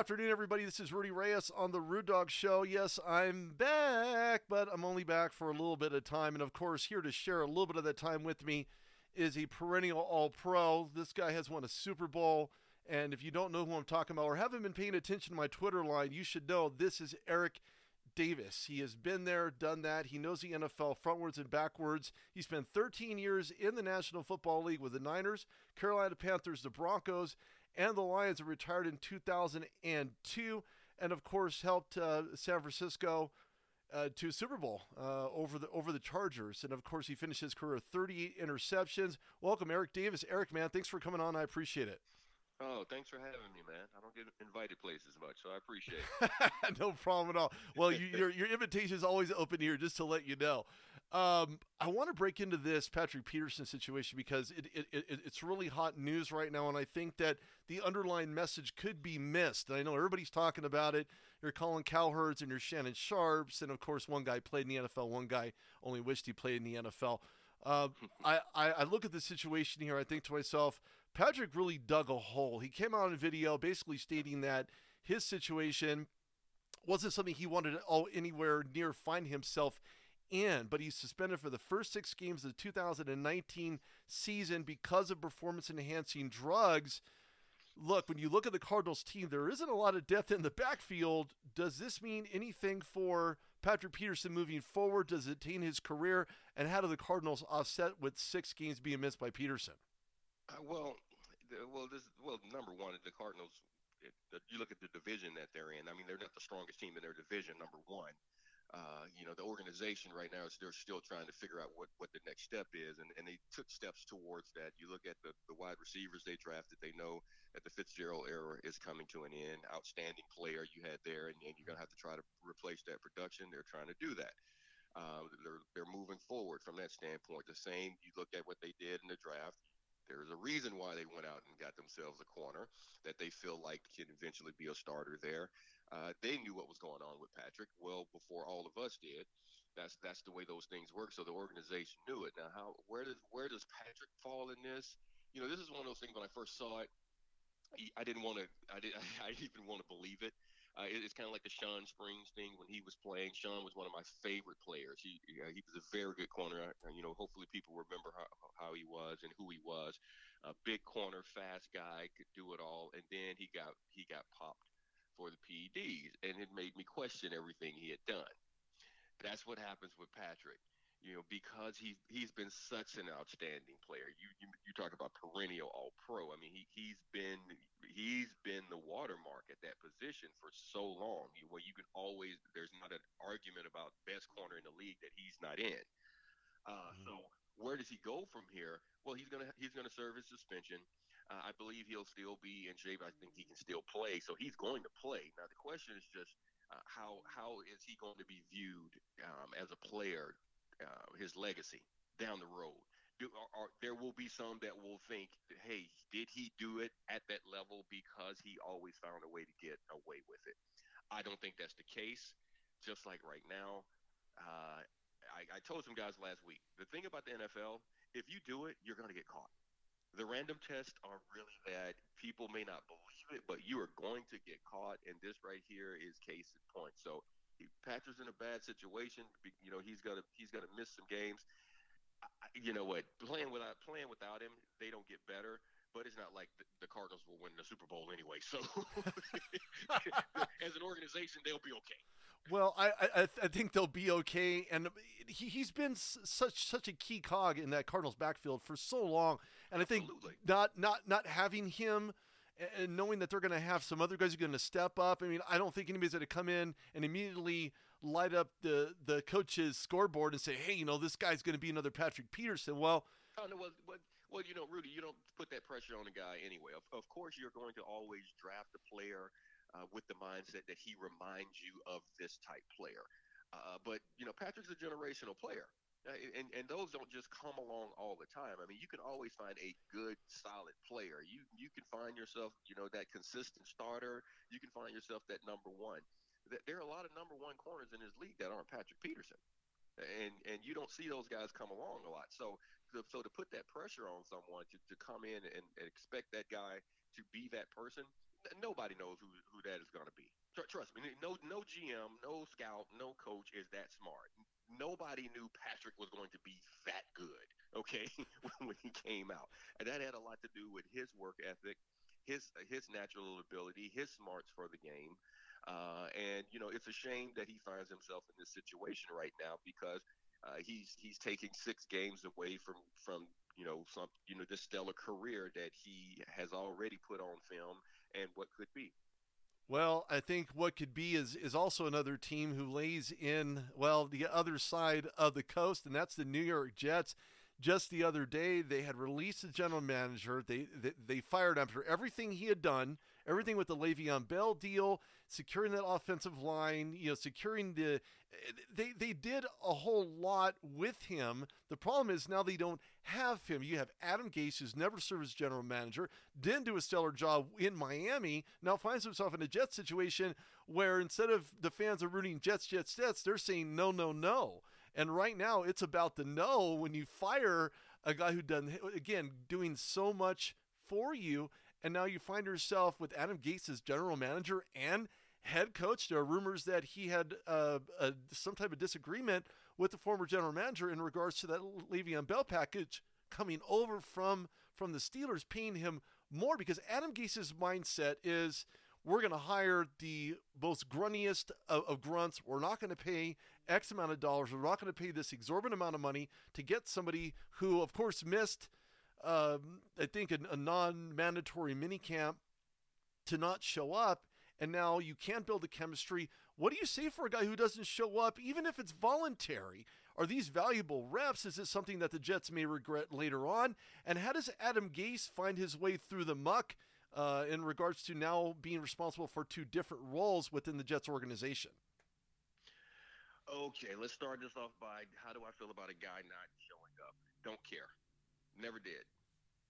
afternoon, everybody. This is Rudy Reyes on the Rude Dog Show. Yes, I'm back, but I'm only back for a little bit of time. And of course, here to share a little bit of that time with me is a perennial All Pro. This guy has won a Super Bowl. And if you don't know who I'm talking about or haven't been paying attention to my Twitter line, you should know this is Eric Davis. He has been there, done that. He knows the NFL frontwards and backwards. He spent 13 years in the National Football League with the Niners, Carolina Panthers, the Broncos, and the Lions. Retired in 2002, and of course helped uh, San Francisco uh, to Super Bowl uh, over the over the Chargers. And of course, he finished his career with 38 interceptions. Welcome, Eric Davis. Eric, man, thanks for coming on. I appreciate it. Oh, thanks for having me, man. I don't get invited places much, so I appreciate it. no problem at all. Well, you, your your invitation is always open here, just to let you know. Um, I want to break into this Patrick Peterson situation because it, it, it, it's really hot news right now, and I think that the underlying message could be missed. And I know everybody's talking about it. You're Colin Cowherds and you're Shannon Sharpes, and of course, one guy played in the NFL, one guy only wished he played in the NFL. Uh, I, I, I look at the situation here. I think to myself, Patrick really dug a hole. He came out in video basically stating that his situation wasn't something he wanted to anywhere near find himself in, but he's suspended for the first six games of the 2019 season because of performance enhancing drugs. Look, when you look at the Cardinals team, there isn't a lot of depth in the backfield. Does this mean anything for Patrick Peterson moving forward? Does it taint his career? And how do the Cardinals offset with six games being missed by Peterson? Uh, well, the, well, this well number one, the Cardinals. It, the, you look at the division that they're in. I mean, they're not the strongest team in their division. Number one, uh, you know, the organization right now is they're still trying to figure out what, what the next step is, and, and they took steps towards that. You look at the, the wide receivers they drafted, they know that the Fitzgerald era is coming to an end. Outstanding player you had there, and, and you're going to have to try to replace that production. They're trying to do that. Uh, they're, they're moving forward from that standpoint. The same, you look at what they did in the draft. There's a reason why they went out and got themselves a corner that they feel like can eventually be a starter there. Uh, they knew what was going on with Patrick well before all of us did. That's that's the way those things work. So the organization knew it. Now, how where does where does Patrick fall in this? You know, this is one of those things. When I first saw it, I didn't want to. I didn't. I didn't even want to believe it. Uh, it's kind of like the Shawn Springs thing when he was playing. Shawn was one of my favorite players. He uh, he was a very good corner. Uh, you know, hopefully people remember how, how he was and who he was. A big corner, fast guy, could do it all. And then he got he got popped for the PEDs, and it made me question everything he had done. That's what happens with Patrick you know, because he's he's been such an outstanding player. You you, you talk about perennial All Pro. I mean, he he's been he's been the watermark at that position for so long. You, where you can always there's not an argument about best corner in the league that he's not in. Uh, mm-hmm. So where does he go from here? Well, he's gonna he's gonna serve his suspension. Uh, I believe he'll still be in shape. I think he can still play, so he's going to play. Now the question is just uh, how how is he going to be viewed um, as a player uh, his legacy down the road. Do, there will be some that will think, hey, did he do it at that level because he always found a way to get away with it? I don't think that's the case. Just like right now, uh, I, I told some guys last week the thing about the NFL, if you do it, you're going to get caught. The random tests are really bad. People may not believe it, but you are going to get caught. And this right here is case in point. So Patrick's in a bad situation. You know, he's gonna he's gonna miss some games. I, you know what? Playing without playing without him, they don't get better. But it's not like the, the Cardinals will win the Super Bowl anyway. So, as an organization, they'll be okay. Well, I, I, I think they'll be okay, and he he's been such such a key cog in that Cardinals backfield for so long, and Absolutely. I think not not not having him and knowing that they're going to have some other guys who are going to step up. I mean, I don't think anybody's going to come in and immediately light up the the coach's scoreboard and say, "Hey, you know, this guy's going to be another Patrick Peterson." Well, oh, no, well, well, well, you know, Rudy, you don't put that pressure on a guy anyway. Of, of course, you're going to always draft a player uh, with the mindset that he reminds you of this type player. Uh, but you know, Patrick's a generational player. Uh, and, and those don't just come along all the time. I mean, you can always find a good, solid player. You you can find yourself, you know, that consistent starter. You can find yourself that number one. There are a lot of number one corners in this league that aren't Patrick Peterson, and and you don't see those guys come along a lot. So so to put that pressure on someone to, to come in and, and expect that guy to be that person, nobody knows who who that is going to be. trust me, no no GM, no scout, no coach is that smart. Nobody knew Patrick was going to be that good. Okay, when he came out, and that had a lot to do with his work ethic, his his natural ability, his smarts for the game. Uh, and you know, it's a shame that he finds himself in this situation right now because uh, he's he's taking six games away from from you know some you know this stellar career that he has already put on film and what could be. Well, I think what could be is is also another team who lays in well the other side of the coast, and that's the New York Jets. Just the other day, they had released the general manager. They they, they fired for everything he had done, everything with the Le'Veon Bell deal, securing that offensive line, you know, securing the. They they did a whole lot with him. The problem is now they don't have him. You have Adam Gase, who's never served as general manager, didn't do a stellar job in Miami. Now finds himself in a Jets situation where instead of the fans are rooting Jets, Jets, Jets, they're saying no, no, no. And right now it's about the no when you fire a guy who done again doing so much for you and now you find yourself with Adam Gase as general manager and head coach. There are rumors that he had uh, a, some type of disagreement with the former general manager in regards to that Le'Veon Bell package coming over from from the Steelers, paying him more because Adam Gase's mindset is we're going to hire the most gruntiest of, of grunts. We're not going to pay X amount of dollars. We're not going to pay this exorbitant amount of money to get somebody who, of course, missed – um, I think, a, a non mandatory minicamp to not show up. And now you can't build a chemistry. What do you say for a guy who doesn't show up, even if it's voluntary? Are these valuable reps? Is it something that the Jets may regret later on? And how does Adam Gase find his way through the muck uh, in regards to now being responsible for two different roles within the Jets organization? Okay, let's start this off by how do I feel about a guy not showing up? Don't care. Never did.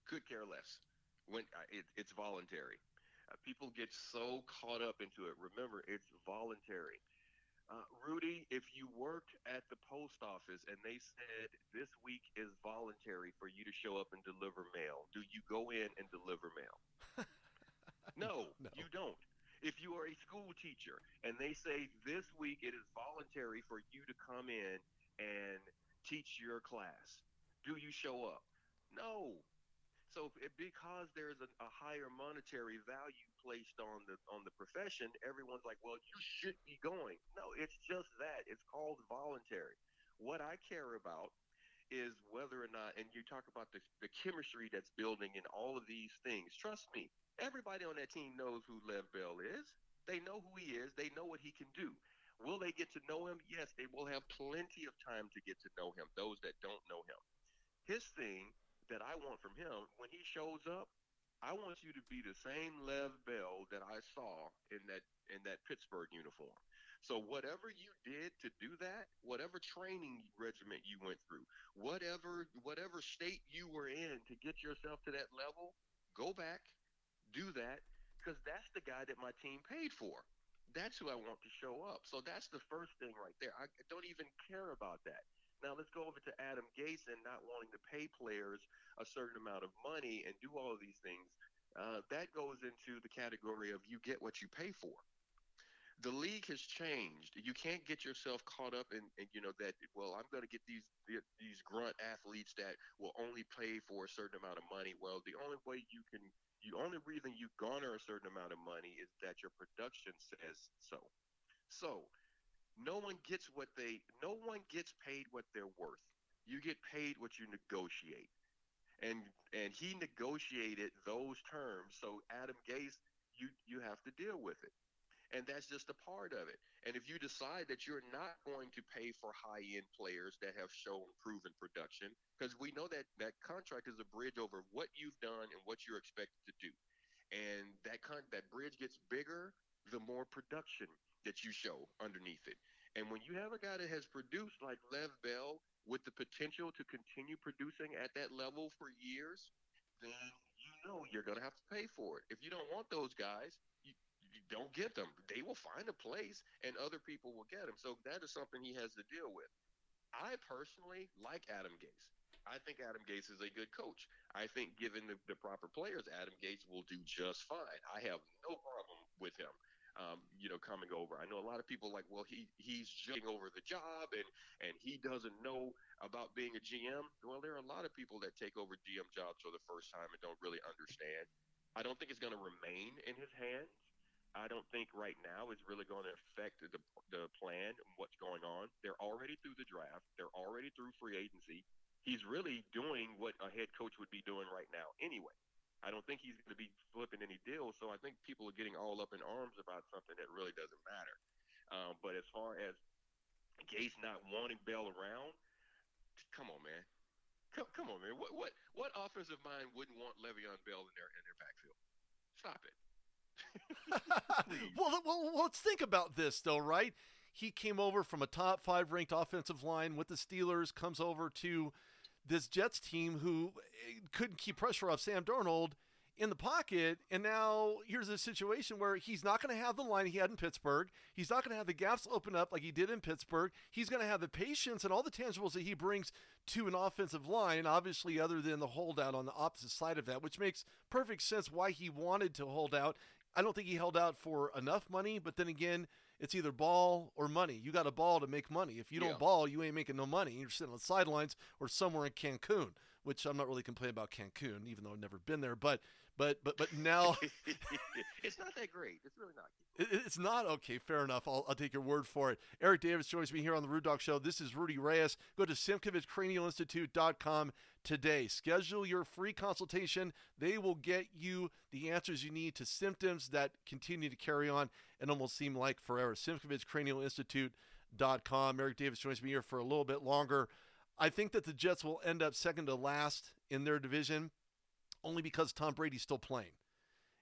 Could care less. When uh, it, it's voluntary. Uh, people get so caught up into it. Remember, it's voluntary. Uh, Rudy, if you worked at the post office and they said this week is voluntary for you to show up and deliver mail, do you go in and deliver mail? no, no, you don't. If you are a school teacher and they say this week it is voluntary for you to come in and teach your class, do you show up? No. So because there's a, a higher monetary value placed on the on the profession, everyone's like, "Well, you should be going." No, it's just that. It's called voluntary. What I care about is whether or not, and you talk about the, the chemistry that's building in all of these things. Trust me, everybody on that team knows who Lev Bell is. They know who he is. They know what he can do. Will they get to know him? Yes, they will have plenty of time to get to know him, those that don't know him. His thing that I want from him when he shows up. I want you to be the same Lev Bell that I saw in that in that Pittsburgh uniform. So whatever you did to do that, whatever training regiment you went through, whatever whatever state you were in to get yourself to that level, go back, do that because that's the guy that my team paid for. That's who I want to show up. So that's the first thing right there. I don't even care about that. Now let's go over to Adam and not wanting to pay players a certain amount of money and do all of these things. Uh, that goes into the category of you get what you pay for. The league has changed. You can't get yourself caught up in, in you know that well I'm going to get these these grunt athletes that will only pay for a certain amount of money. Well, the only way you can the only reason you garner a certain amount of money is that your production says so. So no one gets what they no one gets paid what they're worth. You get paid what you negotiate. And and he negotiated those terms. So Adam Gase, you you have to deal with it. And that's just a part of it. And if you decide that you're not going to pay for high end players that have shown proven production, because we know that that contract is a bridge over what you've done and what you're expected to do. And that con- that bridge gets bigger the more production that you show underneath it. And when you have a guy that has produced like Lev Bell with the potential to continue producing at that level for years, then you know you're going to have to pay for it. If you don't want those guys, you, you don't get them. They will find a place and other people will get them. So that is something he has to deal with. I personally like Adam Gase. I think Adam Gase is a good coach. I think given the, the proper players, Adam Gase will do just fine. I have no problem with him. Um, you know, coming over. I know a lot of people like, well, he he's jumping over the job and and he doesn't know about being a GM. Well, there are a lot of people that take over GM jobs for the first time and don't really understand. I don't think it's going to remain in his hands. I don't think right now it's really going to affect the the plan and what's going on. They're already through the draft. They're already through free agency. He's really doing what a head coach would be doing right now anyway. I don't think he's going to be flipping any deals. So I think people are getting all up in arms about something that really doesn't matter. Um, but as far as Gase not wanting Bell around, come on, man. Come, come on, man. What what what offensive mind wouldn't want Le'Veon Bell in their in their backfield? Stop it. well, well, let's think about this though, right? He came over from a top five ranked offensive line with the Steelers, comes over to this Jets team who eh, couldn't keep pressure off Sam Darnold in the pocket. And now here's a situation where he's not going to have the line he had in Pittsburgh. He's not going to have the gaps open up like he did in Pittsburgh. He's going to have the patience and all the tangibles that he brings to an offensive line, obviously, other than the holdout on the opposite side of that, which makes perfect sense why he wanted to hold out. I don't think he held out for enough money, but then again, it's either ball or money. You got a ball to make money. If you don't Yeah. ball, you ain't making no money. You're sitting on the sidelines or somewhere in Cancun, which I'm not really complaining about Cancun, even though I've never been there. But but but but now it's not that great. It's really not. it- it's not okay. Fair enough. I'll, I'll take your word for it. Eric Davis joins me here on the Rude Dog Show. This is Rudy Reyes. Go to SimkovichCranialinstitute.com today. Schedule your free consultation. They will get you the answers you need to symptoms that continue to carry on and almost seem like forever. SimkovichCranialinstitute.com. Eric Davis joins me here for a little bit longer. I think that the Jets will end up second to last in their division only because Tom Brady's still playing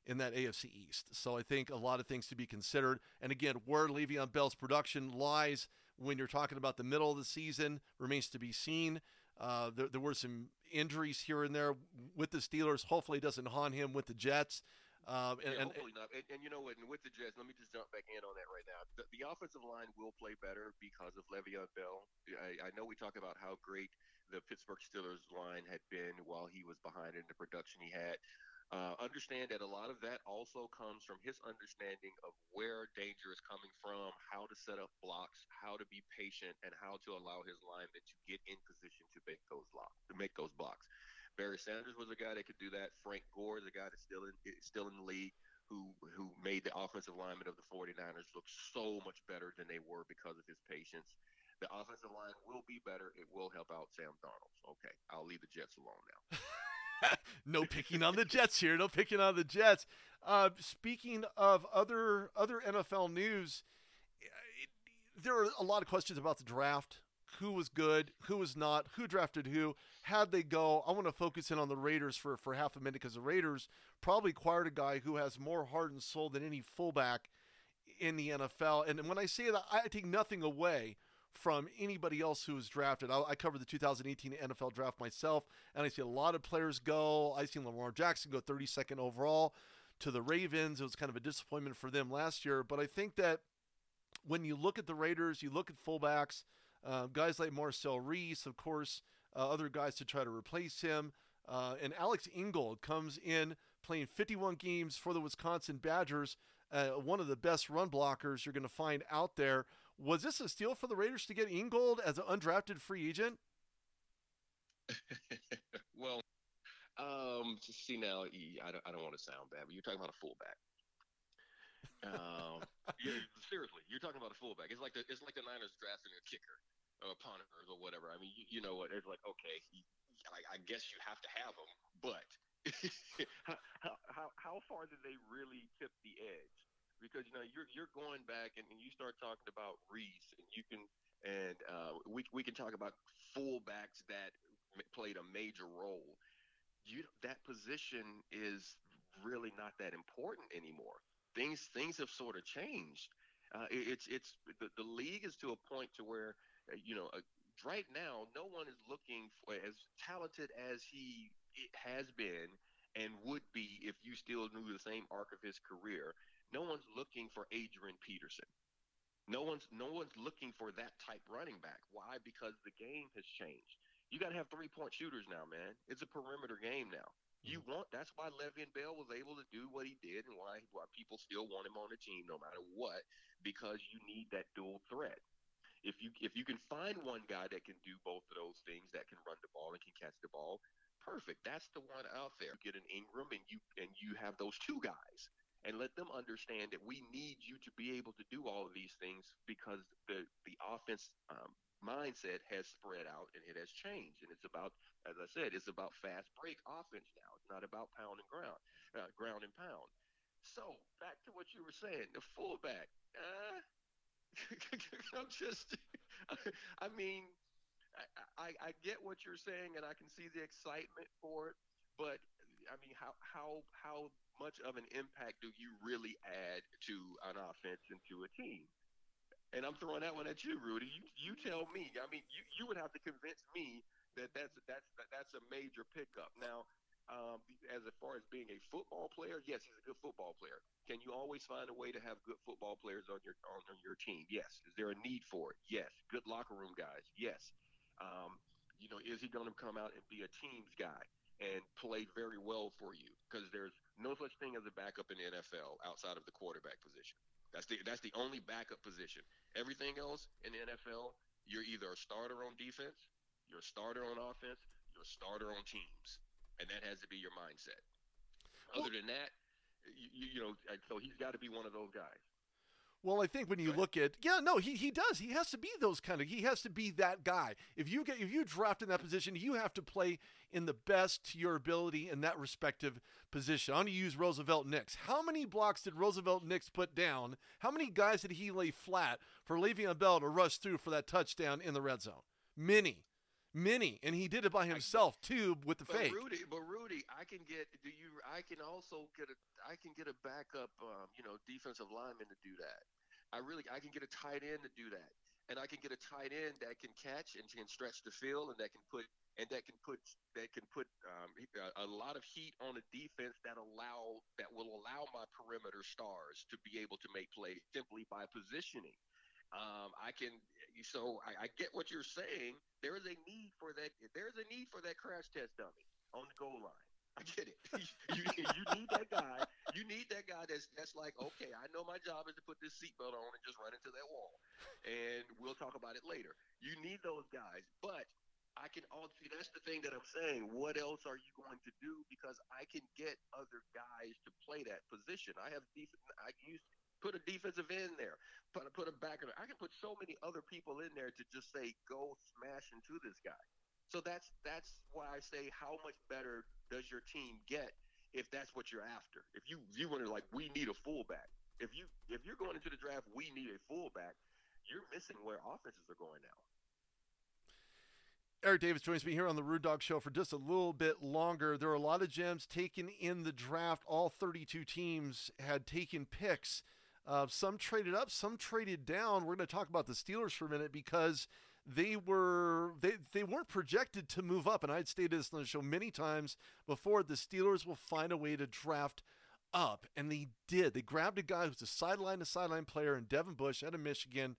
in that AFC East. So I think a lot of things to be considered. And again, where Le'Veon Bell's production lies when you're talking about the middle of the season remains to be seen. Uh, there, there were some injuries here and there with the Steelers. Hopefully, it doesn't haunt him with the Jets. Um, and, Yeah, and, hopefully not. And, and you know what? And with the Jets, let me just jump back in on that right now. The, the offensive line will play better because of Le'Veon Bell. I, I know we talk about how great the Pittsburgh Steelers line had been while he was behind in the production he had. Uh, understand that a lot of that also comes from his understanding of where danger is coming from, how to set up blocks, how to be patient, and how to allow his linemen to get in position to make those. To make those blocks. Barry Sanders was a guy that could do that. Frank Gore is a guy that's still in still in the league who who made the offensive linemen of the 49ers look so much better than they were because of his patience. The offensive line will be better. It will help out Sam Darnold. Okay, I'll leave the Jets alone now. no picking on the Jets here. No picking on the Jets. Uh, speaking of other other NFL news, it, there are a lot of questions about the draft. Who was good? Who was not? Who drafted who? How'd they go? I want to focus in on the Raiders for, for half a minute because the Raiders probably acquired a guy who has more heart and soul than any fullback in the NFL. And when I say that, I take nothing away from anybody else who was drafted. I, I covered the 2018 NFL draft myself, and I see a lot of players go. I seen Lamar Jackson go 32nd overall to the Ravens. It was kind of a disappointment for them last year, but I think that when you look at the Raiders, you look at fullbacks, uh, guys like Marcel Reese, of course, uh, other guys to try to replace him. Uh, and Alex Ingold comes in playing 51 games for the Wisconsin Badgers, uh, one of the best run blockers you're going to find out there. Was this a steal for the Raiders to get Ingold as an undrafted free agent? well, um, see now, I don't, I don't want to sound bad, but you're talking about a fullback. Um, yeah, seriously, you're talking about a fullback. It's like the it's like the Niners drafting a kicker, or a punter, or whatever. I mean, you, you know what? It's like okay, I, I guess you have to have them, but how, how how far did they really tip the edge? Because you know you're you're going back and, and you start talking about Reese, and you can and uh, we we can talk about fullbacks that played a major role. You that position is really not that important anymore. Things things have sort of changed. Uh, it, it's it's the, the league is to a point to where uh, you know uh, right now no one is looking for as talented as he has been and would be if you still knew the same arc of his career. No one's looking for Adrian Peterson. No one's no one's looking for that type running back. Why? Because the game has changed. You got to have three point shooters now, man. It's a perimeter game now. You mm-hmm. want that's why Le'Veon Bell was able to do what he did and why why people still want him on the team no matter what because you need that dual threat. If you if you can find one guy that can do both of those things that can run the ball and can catch the ball, perfect. That's the one out there. You get an Ingram and you and you have those two guys and let them understand that we need you to be able to do all of these things because the the offense um, mindset has spread out and it has changed. And it's about as I said it's about fast break offense now. It's not about pound and ground uh, ground and pound. So back to what you were saying the fullback uh, I'm just I mean I, I, I get what you're saying and I can see the excitement for it but I mean how how how much of an impact do you really add to an offense and to a team and I'm throwing that one at you, Rudy. You you tell me. I mean, you, you would have to convince me that that's that's that's a major pickup. Now, um, as far as being a football player, yes, he's a good football player. Can you always find a way to have good football players on your on, on your team? Yes. Is there a need for it? Yes. Good locker room guys? Yes. Um, you know, is he going to come out and be a teams guy and play very well for you? Because there's no such thing as a backup in the NFL outside of the quarterback position. That's the that's the only backup position. Everything else in the NFL, you're either a starter on defense, you're a starter on offense, you're a starter on teams, and that has to be your mindset. Other than that, you, you know, so he's got to be one of those guys. Well, I think when you look at yeah, no, he he does. He has to be those kind of. He has to be that guy. If you get if you draft in that position, you have to play in the best to your ability in that respective position. I'm going to use Roosevelt Nix. How many blocks did Roosevelt Nix put down? How many guys did he lay flat for Le'Veon Bell to rush through for that touchdown in the red zone? Many. Many, and he did it by himself I, too with the but fake. Rudy, but Rudy, I can get do you? I can also get a I can get a backup, um, you know, defensive lineman to do that. I really I can get a tight end to do that, and I can get a tight end that can catch and can stretch the field and that can put and that can put that can put um, a, a lot of heat on a defense that allow that will allow my perimeter stars to be able to make plays simply by positioning. Um, I can, so I, I get what you're saying. There is a need for that. There is a need for that crash test dummy on the goal line. I get it. you, you need that guy. You need that guy that's that's like, okay, I know my job is to put this seatbelt on and just run into that wall, and we'll talk about it later. You need those guys, but I can also that's the thing that I'm saying. What else are you going to do? Because I can get other guys to play that position. I have decent. I use put a defensive end there, put a, put a backer. I can put so many other people in there to just say, go smash into this guy. So that's that's why I say, how much better does your team get if that's what you're after? If you you want to like, we need a fullback. If you if you're going into the draft, we need a fullback. You're missing where offenses are going now. Eric Davis joins me here on the Rude Dog Show for just a little bit longer. There are a lot of gems taken in the draft. All 32 teams had taken picks uh, some traded up, some traded down. We're going to talk about the Steelers for a minute because they were they, they weren't projected to move up, and I'd stated this on the show many times before. The Steelers will find a way to draft up, and they did. They grabbed a guy who's a sideline to sideline player in Devin Bush out of Michigan.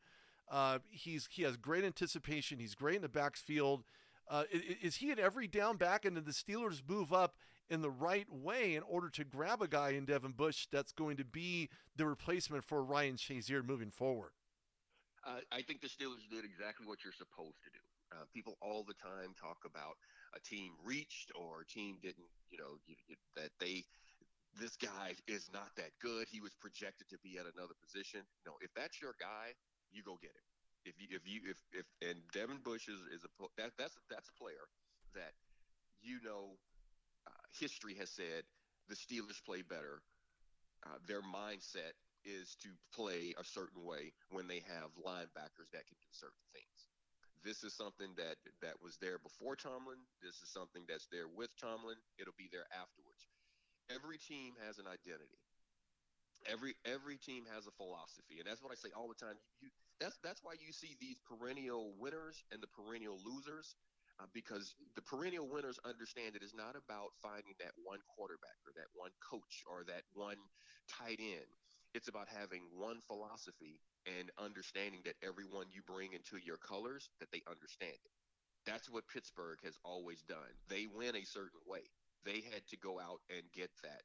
Uh, he's he has great anticipation. He's great in the backfield. Uh, is he at every down back, and then the Steelers move up in the right way in order to grab a guy in Devin Bush that's going to be the replacement for Ryan Shazier moving forward? Uh, I think the Steelers did exactly what you're supposed to do. Uh, people all the time talk about a team reached or a team didn't, you know, you, you, that they this guy is not that good. He was projected to be at another position. No, if that's your guy, you go get him. If you if you if if and Devin Bush is is a that that's that's a player that you know history has said the Steelers play better. Uh, their mindset is to play a certain way when they have linebackers that can do certain things. This is something that that was there before Tomlin. This is something that's there with Tomlin. It'll be there afterwards. Every team has an identity. Every every team has a philosophy, and that's what I say all the time. You, that's that's why you see these perennial winners and the perennial losers uh, because the perennial winners understand it is not about finding that one quarterback or that one coach or that one tight end. It's about having one philosophy and understanding that everyone you bring into your colors that they understand it. That's what Pittsburgh has always done. They win a certain way. They had to go out and get that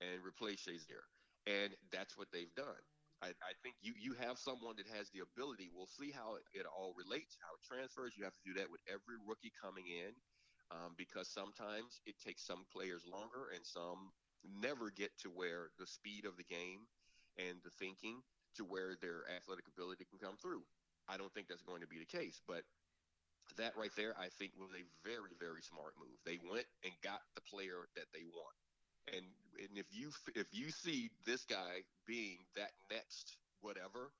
and replace Shazier. And that's what they've done. I, I, think you, you have someone that has the ability. We'll see how it, all relates, how it transfers. You have to do that with every rookie coming in um, because sometimes it takes some players longer and some never get to where the speed of the game and the thinking to where their athletic ability can come through. I don't think that's going to be the case, but that right there, I think, was a very, very smart move. They went and got the player that they want. And and if you if you see this guy being that next whatever,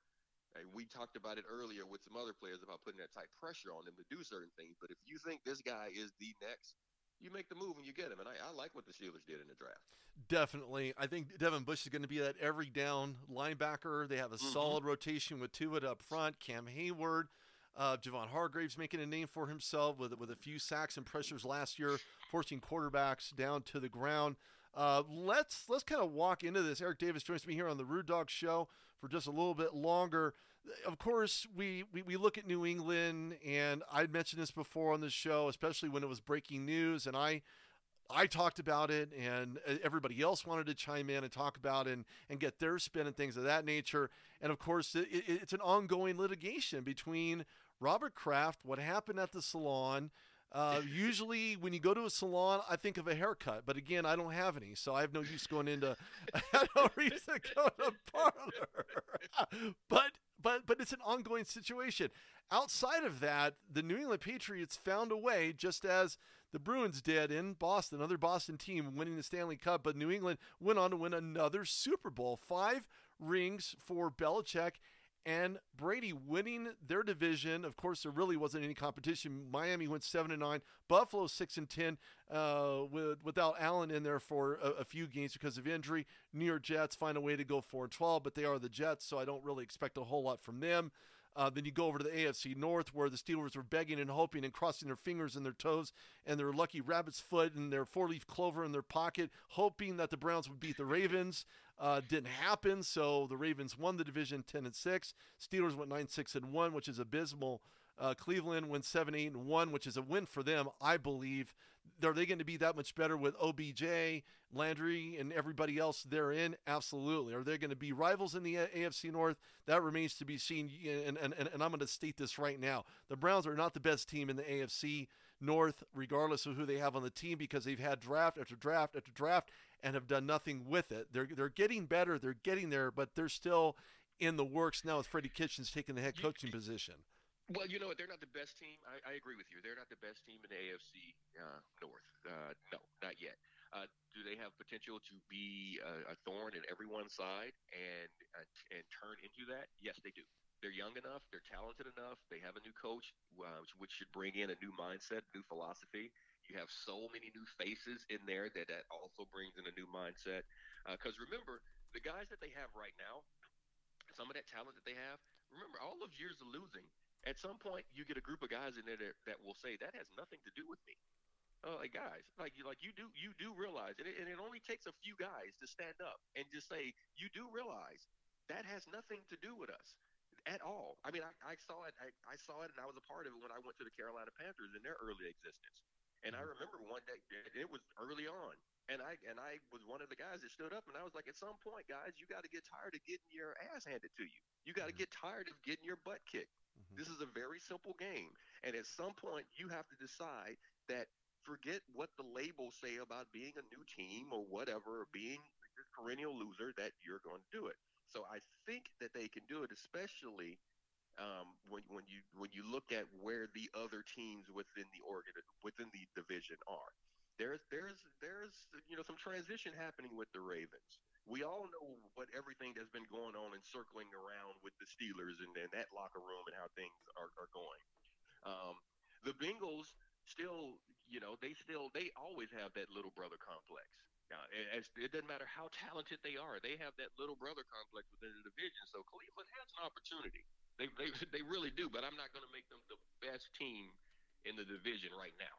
and we talked about it earlier with some other players about putting that type pressure on them to do certain things. But if you think this guy is the next, you make the move and you get him. And I, I like what the Steelers did in the draft. Definitely. I think Devin Bush is going to be that every down linebacker. They have a mm-hmm. solid rotation with Tuitt up front, Cam Heyward. Uh, Javon Hargraves making a name for himself with with a few sacks and pressures last year, forcing quarterbacks down to the ground. Uh, let's let's kind of walk into this. Eric Davis joins me here on the Rude Dog Show for just a little bit longer. Of course, we, we, we look at New England, and I'd mentioned this before on the show, especially when it was breaking news, and I I talked about it, and everybody else wanted to chime in and talk about it and, and get their spin and things of that nature. And of course, it, it's an ongoing litigation between Robert Kraft, what happened at the salon. Uh, usually, when you go to a salon, I think of a haircut, but again, I don't have any, so I have no use going into. I no reason to go to a parlor. but but but it's an ongoing situation. Outside of that, the New England Patriots found a way, just as the Bruins did in Boston, another Boston team winning the Stanley Cup, but New England went on to win another Super Bowl. Five rings for Belichick and Brady winning their division. Of course, there really wasn't any competition. Miami went seven and nine, Buffalo six and ten, uh, with, without Allen in there for a, a, few games because of injury. New York Jets find a way to go four and twelve, but they are the Jets, so I don't really expect a whole lot from them. Uh, then you go over to the AFC North, where the Steelers were begging and hoping and crossing their fingers and their toes and their lucky rabbit's foot and their four leaf clover in their pocket, hoping that the Browns would beat the Ravens. Uh, didn't happen, so the Ravens won the division 10 and 6. Steelers went 9 6 and 1, which is abysmal. Uh, Cleveland went 7 8 and 1, which is a win for them, I believe. Are they going to be that much better with OBJ, Landry, and everybody else they're in? Absolutely. Are they going to be rivals in the AFC North? That remains to be seen. And, and, and I'm going to state this right now the Browns are not the best team in the AFC North, regardless of who they have on the team, because they've had draft after draft after draft and have done nothing with it. They're they're getting better, they're getting there, but they're still in the works now with Freddie Kitchens taking the head coaching position. Well, you know what? They're not the best team. I, I agree with you. They're not the best team in the AFC uh, North. Uh, no, not yet. Uh, do they have potential to be a, a thorn in everyone's side and uh, and turn into that? Yes, they do they're young enough, they're talented enough, they have a new coach, uh, which should bring in a new mindset, new philosophy. You have so many new faces in there that that also brings in a new mindset. Because uh, remember, the guys that they have right now, some of that talent that they have, remember all those years of losing. At some point, you get a group of guys in there that, that will say that has nothing to do with me. Oh, like guys, like you, like you do, you do realize, and it, and it only takes a few guys to stand up and just say, you do realize that has nothing to do with us at all. I mean, I, I saw it. I, I, saw it, and I was a part of it when I went to the Carolina Panthers in their early existence. And I mm-hmm. remember one day it was early on, and I and I was one of the guys that stood up, and I was like, at some point, guys, you got to get tired of getting your ass handed to you. You got to mm-hmm. get tired of getting your butt kicked. Mm-hmm. This is a very simple game, and at some point, you have to decide that forget what the labels say about being a new team or whatever, or being this perennial loser, that you're going to do it. So I think that they can do it, especially um, when when you when you look at where the other teams within the organ within the division are. There's there's there's you know some transition happening with the Ravens. We all know what everything that's been going on and circling around with the Steelers and, and that locker room and how things are, are going. Um, the Bengals still, you know, they still they always have that little brother complex. Now, it, it doesn't matter how talented they are; they have that little brother complex within the division. So Cleveland has an opportunity. They they, they really do. But I'm not going to make them the best team in the division right now.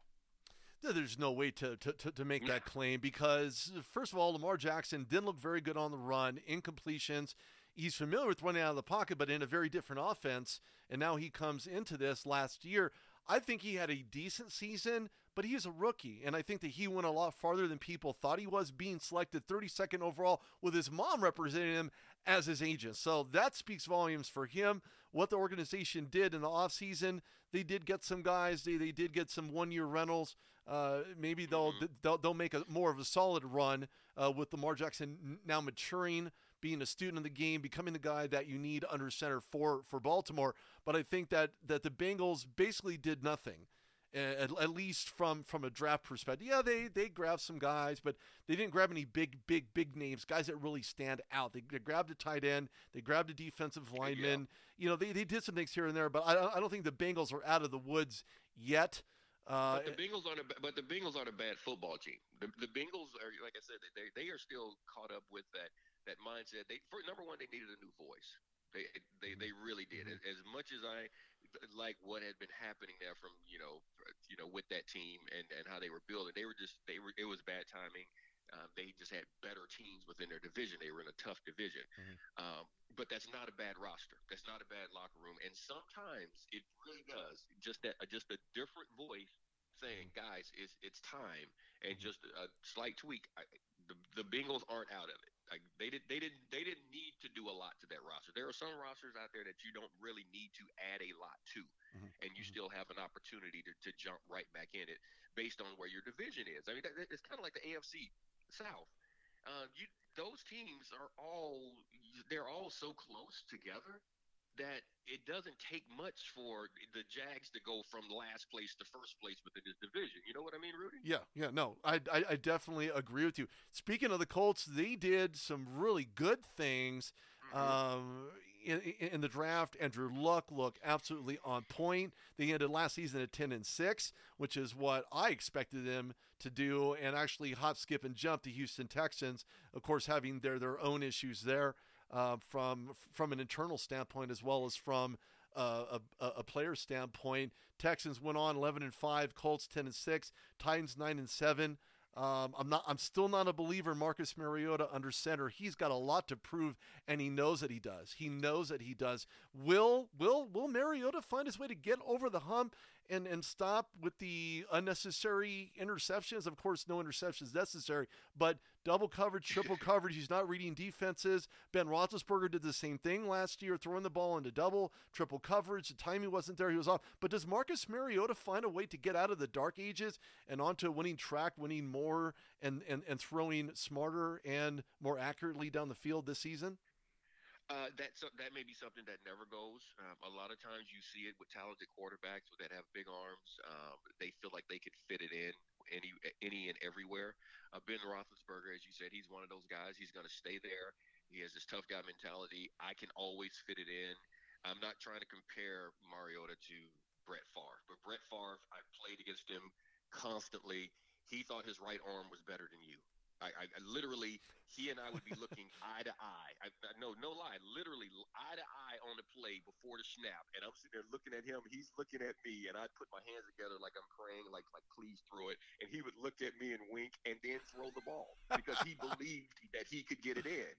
There's no way to, to, to, to make that claim because, first of all, Lamar Jackson didn't look very good on the run, incompletions. He's familiar with running out of the pocket, but in a very different offense. And now he comes into this last year. I think he had a decent season, but he's a rookie, and I think that he went a lot farther than people thought he was, being selected 32nd overall with his mom representing him as his agent. So that speaks volumes for him. What the organization did in the offseason, they did get some guys. They, they did get some one-year rentals. Uh, maybe they'll, Mhm. they'll they'll make a more of a solid run uh, with Lamar Jackson now maturing, being a student of the game, becoming the guy that you need under center for for Baltimore. But I think that that the Bengals basically did nothing. At, at least from from a draft perspective, yeah, they they grabbed some guys, but they didn't grab any big big big names, guys that really stand out. They, they grabbed a tight end, they grabbed a defensive lineman. You know, they, they did some things here and there, but I don't- I don't think the Bengals are out of the woods yet. Uh, But the Bengals aren't a but the Bengals aren't a bad football team. The, the Bengals are like I said they they are still caught up with that that mindset. They for number one they needed a new voice. They they they really did. Mm-hmm. As much as I like what had been happening there from you know you know with that team and and how they were building, they were just they were it was bad timing. Um, they just had better teams within their division. They were in a tough division, Mhm. um, but that's not a bad roster. That's not a bad locker room. And sometimes it really does. Just that, just a different voice saying, "Guys, it's it's time," and Mhm. just a slight tweak. I, the the Bengals aren't out of it. Like they did, they didn't, they didn't need to do a lot to that roster. There are some rosters out there that you don't really need to add a lot to, Mhm. and you Mhm. still have an opportunity to, to jump right back in it based on where your division is. I mean, that, it's kind of like the AFC South. Uh, you those teams are all they're all so close together that it doesn't take much for the Jags to go from last place to first place within this division. You know what I mean, Rudy? Yeah, yeah, no, I, I, I definitely agree with you. Speaking of the Colts, they did some really good things Mhm. um, in, in the draft. Andrew Luck looked absolutely on point. They ended last season at ten and six, which is what I expected them to do, and actually hop, skip, and jump to Houston Texans. Of course, having their their own issues there uh, from from an internal standpoint as well as from uh, a, a player standpoint. Texans went on 11 and 5, Colts 10 and 6, Titans 9 and 7. Um, I'm not. I'm still not a believer. Marcus Mariota under center. He's got a lot to prove, and he knows that he does. He knows that he does. Will Will Will Mariota find his way to get over the hump and and stop with the unnecessary interceptions? Of course, no interceptions necessary, but double coverage, triple coverage. He's not reading defenses. Ben Roethlisberger did the same thing last year, throwing the ball into double, triple coverage. The timing wasn't there. He was off. But does Marcus Mariota find a way to get out of the dark ages and onto a winning track, winning more and, and, and throwing smarter and more accurately down the field this season? Uh, that that may be something that never goes. Um, a lot of times you see it with talented quarterbacks that have big arms. Um, they feel like they could fit it in any any and everywhere. Uh, ben Roethlisberger, as you said, he's one of those guys. He's going to stay there. He has this tough guy mentality. I can always fit it in. I'm not trying to compare Mariota to Brett Favre, but Brett Favre, I played against him constantly. He thought his right arm was better than you. I, I, literally, he and I would be looking eye to eye. I, I, no, no lie, literally eye to eye on the play before the snap, and I'm sitting there looking at him. He's looking at me, and I'd put my hands together like I'm praying, like like please throw it, and he would look at me and wink, and then throw the ball because he believed that he could get it in.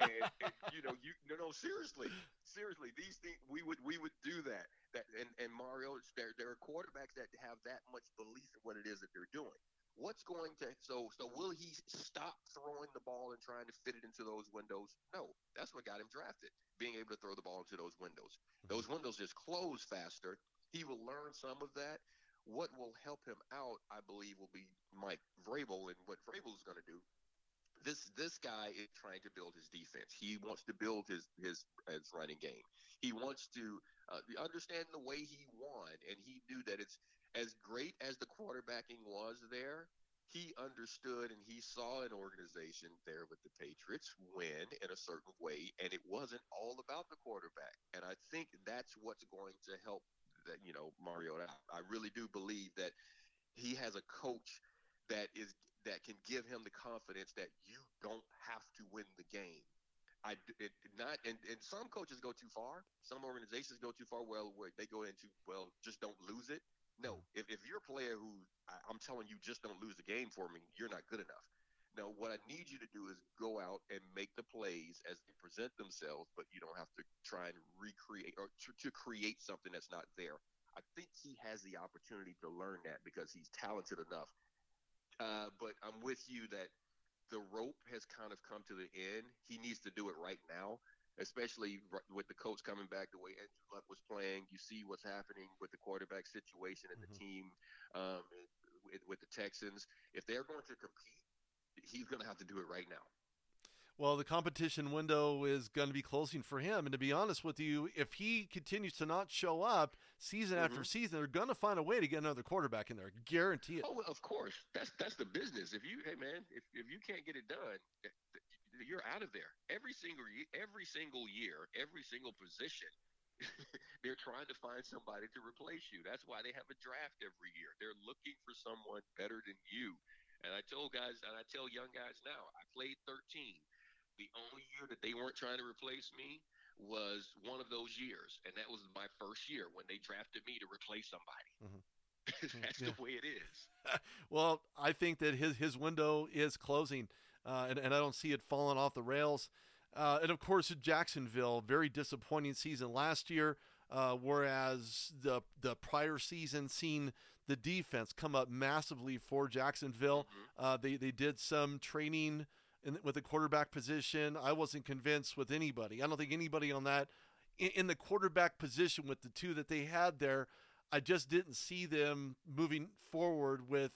And, and you know, you no, no, seriously, seriously, these things we would we would do that. That and and Mario, there there are quarterbacks that have that much belief in what it is that they're doing what's going to so so will he stop throwing the ball and trying to fit it into those windows? No that's what got him drafted being able to throw the ball into those windows. Those windows just close faster. He will learn some of that. What will help him out i believe will be mike vrabel and what vrabel is going to do. This this guy is trying to build his defense. He wants to build his his his running game. He wants to uh, understand the way he won and he knew that it's as great as the quarterbacking was there, he understood and he saw an organization there with the Patriots win in a certain way, and it wasn't all about the quarterback. And I think that's what's going to help that you know Mariota. I really do believe that he has a coach that is that can give him the confidence that you don't have to win the game. I it, not and, and some coaches go too far. Some organizations go too far. Well, where they go into well, just don't lose it. No, if, if you're a player who I, I'm telling you just don't lose the game for me, you're not good enough. No, what I need you to do is go out and make the plays as they present themselves, but you don't have to try and recreate or to, to create something that's not there. I think he has the opportunity to learn that because he's talented enough. Uh, but I'm with you that the rope has kind of come to the end. He needs to do it right now, especially with the coach coming back the way Andrew Luck was playing. You see what's happening with the quarterback situation and mm-hmm. the team um, with, with the Texans. If they're going to compete, he's going to have to do it right now. Well, the competition window is going to be closing for him. And to be honest with you, if he continues to not show up season mm-hmm. after season, they're going to find a way to get another quarterback in there. Guarantee it. Oh, of course. That's that's the business. If you, hey man, if, if you can't get it done, you're out of there. Every single every single year, every single position, they're trying to find somebody to replace you. That's why they have a draft every year. They're looking for someone better than you. And I told guys, and I tell young guys now, I played 13 the only year that they weren't trying to replace me was one of those years, and that was my first year when they drafted me to replace somebody. Mm-hmm. That's yeah. the way it is. well, I think that his his window is closing, uh, and, and I don't see it falling off the rails. Uh, and of course, Jacksonville, very disappointing season last year. Uh, whereas the the prior season seen the defense come up massively for Jacksonville. Mm-hmm. Uh, they they did some training in, with the quarterback position. I wasn't convinced with anybody. I don't think anybody on that in, in the quarterback position with the two that they had there. I just didn't see them moving forward with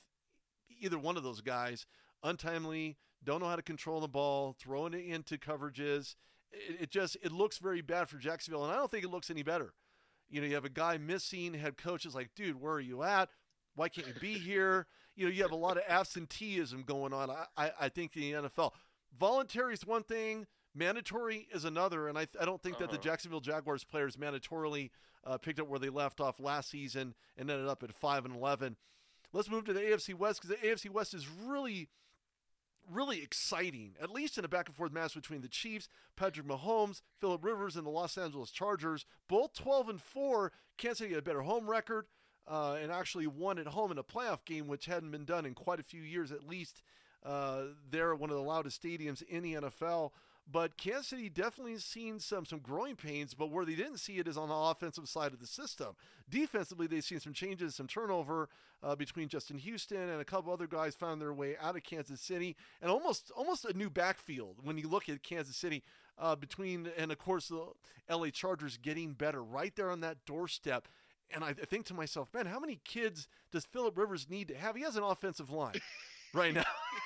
either one of those guys. Untimely, don't know how to control the ball, throwing it into coverages. It, it just it looks very bad for Jacksonville, and I don't think it looks any better. You know, you have a guy missing. Head coach is like, dude, where are you at? Why can't you be here? You know, you have a lot of absenteeism going on. I, I, I think in the NFL, voluntary is one thing, mandatory is another, and I, I don't think uh-huh. that the uh-huh. Jacksonville Jaguars players mandatorily uh, picked up where they left off last season and ended up at five and eleven. Let's move to the AFC West because the AFC West is really really exciting, at least in a back and forth match between the Chiefs, Patrick Mahomes, Philip Rivers, and the Los Angeles Chargers. Both 12 and 4. Kansas City had a better home record uh, and actually won at home in a playoff game, which hadn't been done in quite a few years, at least uh, there at one of the loudest stadiums in the NFL. But Kansas City definitely seen some some growing pains, but where they didn't see it is on the offensive side of the system. Defensively, they've seen some changes, some turnover uh, between Justin Houston and a couple other guys found their way out of Kansas City, and almost almost a new backfield when you look at Kansas City. Uh, between and of course the LA Chargers getting better right there on that doorstep and I think to myself, man, how many kids does Philip Rivers need to have? He has an offensive line right now,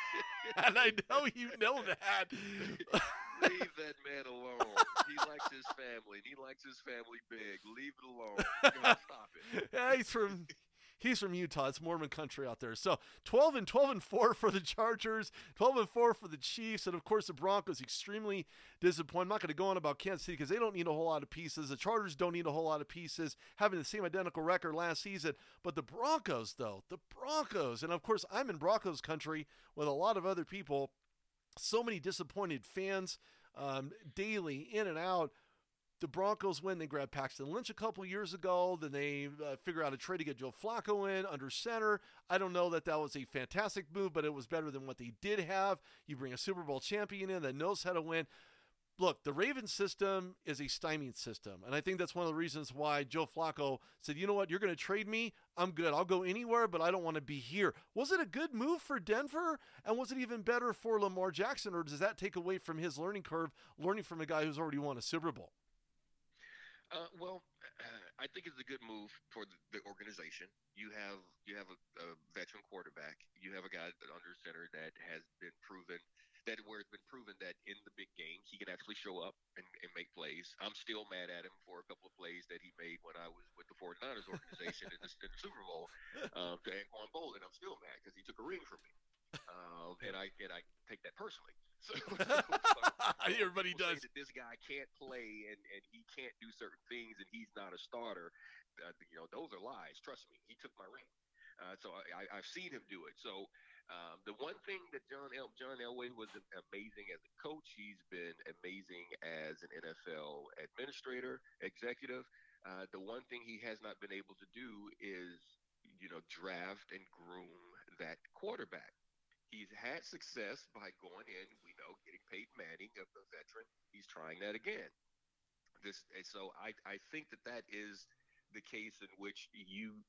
and I know you know that. Leave that man alone. He likes his family. He likes his family big. Leave it alone. Stop it. Yeah, he's from He's from Utah. It's Mormon country out there. So 12 and 12 and 4 for the Chargers, 12 and 4 for the Chiefs, and of course the Broncos extremely disappointed. I'm not going to go on about Kansas City because they don't need a whole lot of pieces. The Chargers don't need a whole lot of pieces, having the same identical record last season. But the Broncos, though, the Broncos, and of course I'm in Broncos country with a lot of other people. So many disappointed fans um, daily in and out the Broncos win. They grab Paxton Lynch a couple years ago. Then they uh, figure out a trade to get Joe Flacco in under center. I don't know that that was a fantastic move, but it was better than what they did have. You bring a Super Bowl champion in that knows how to win. Look, the Ravens system is a stymie system. And I think that's one of the reasons why Joe Flacco said, you know what, you're going to trade me. I'm good. I'll go anywhere, but I don't want to be here. Was it a good move for Denver? And was it even better for Lamar Jackson? Or does that take away from his learning curve, learning from a guy who's already won a Super Bowl? Uh, well, I think it's a good move for the, the organization. You have you have a, a, veteran quarterback. You have a guy under center that has been proven that where it's been proven that in the big games he can actually show up and, and make plays. I'm still mad at him for a couple of plays that he made when I was with the 49ers organization in, the, in the Super Bowl um, to Anquan Boldin. I'm still mad because he took a ring from me, um, and I and I take that personally. So, everybody does. That this guy can't play and, and he can't do certain things and he's not a starter. Uh, you know, those are lies. Trust me, he took my ring. Uh, so I, I've seen him do it. So um, the one thing that John El- John Elway was amazing as a coach. He's been amazing as an NFL administrator, executive. Uh, the one thing he has not been able to do is, you know, draft and groom that quarterback. He's had success by going in, we know, getting Peyton Manning, a, veteran. He's trying that again. This, so I, I think that that is the case in which you,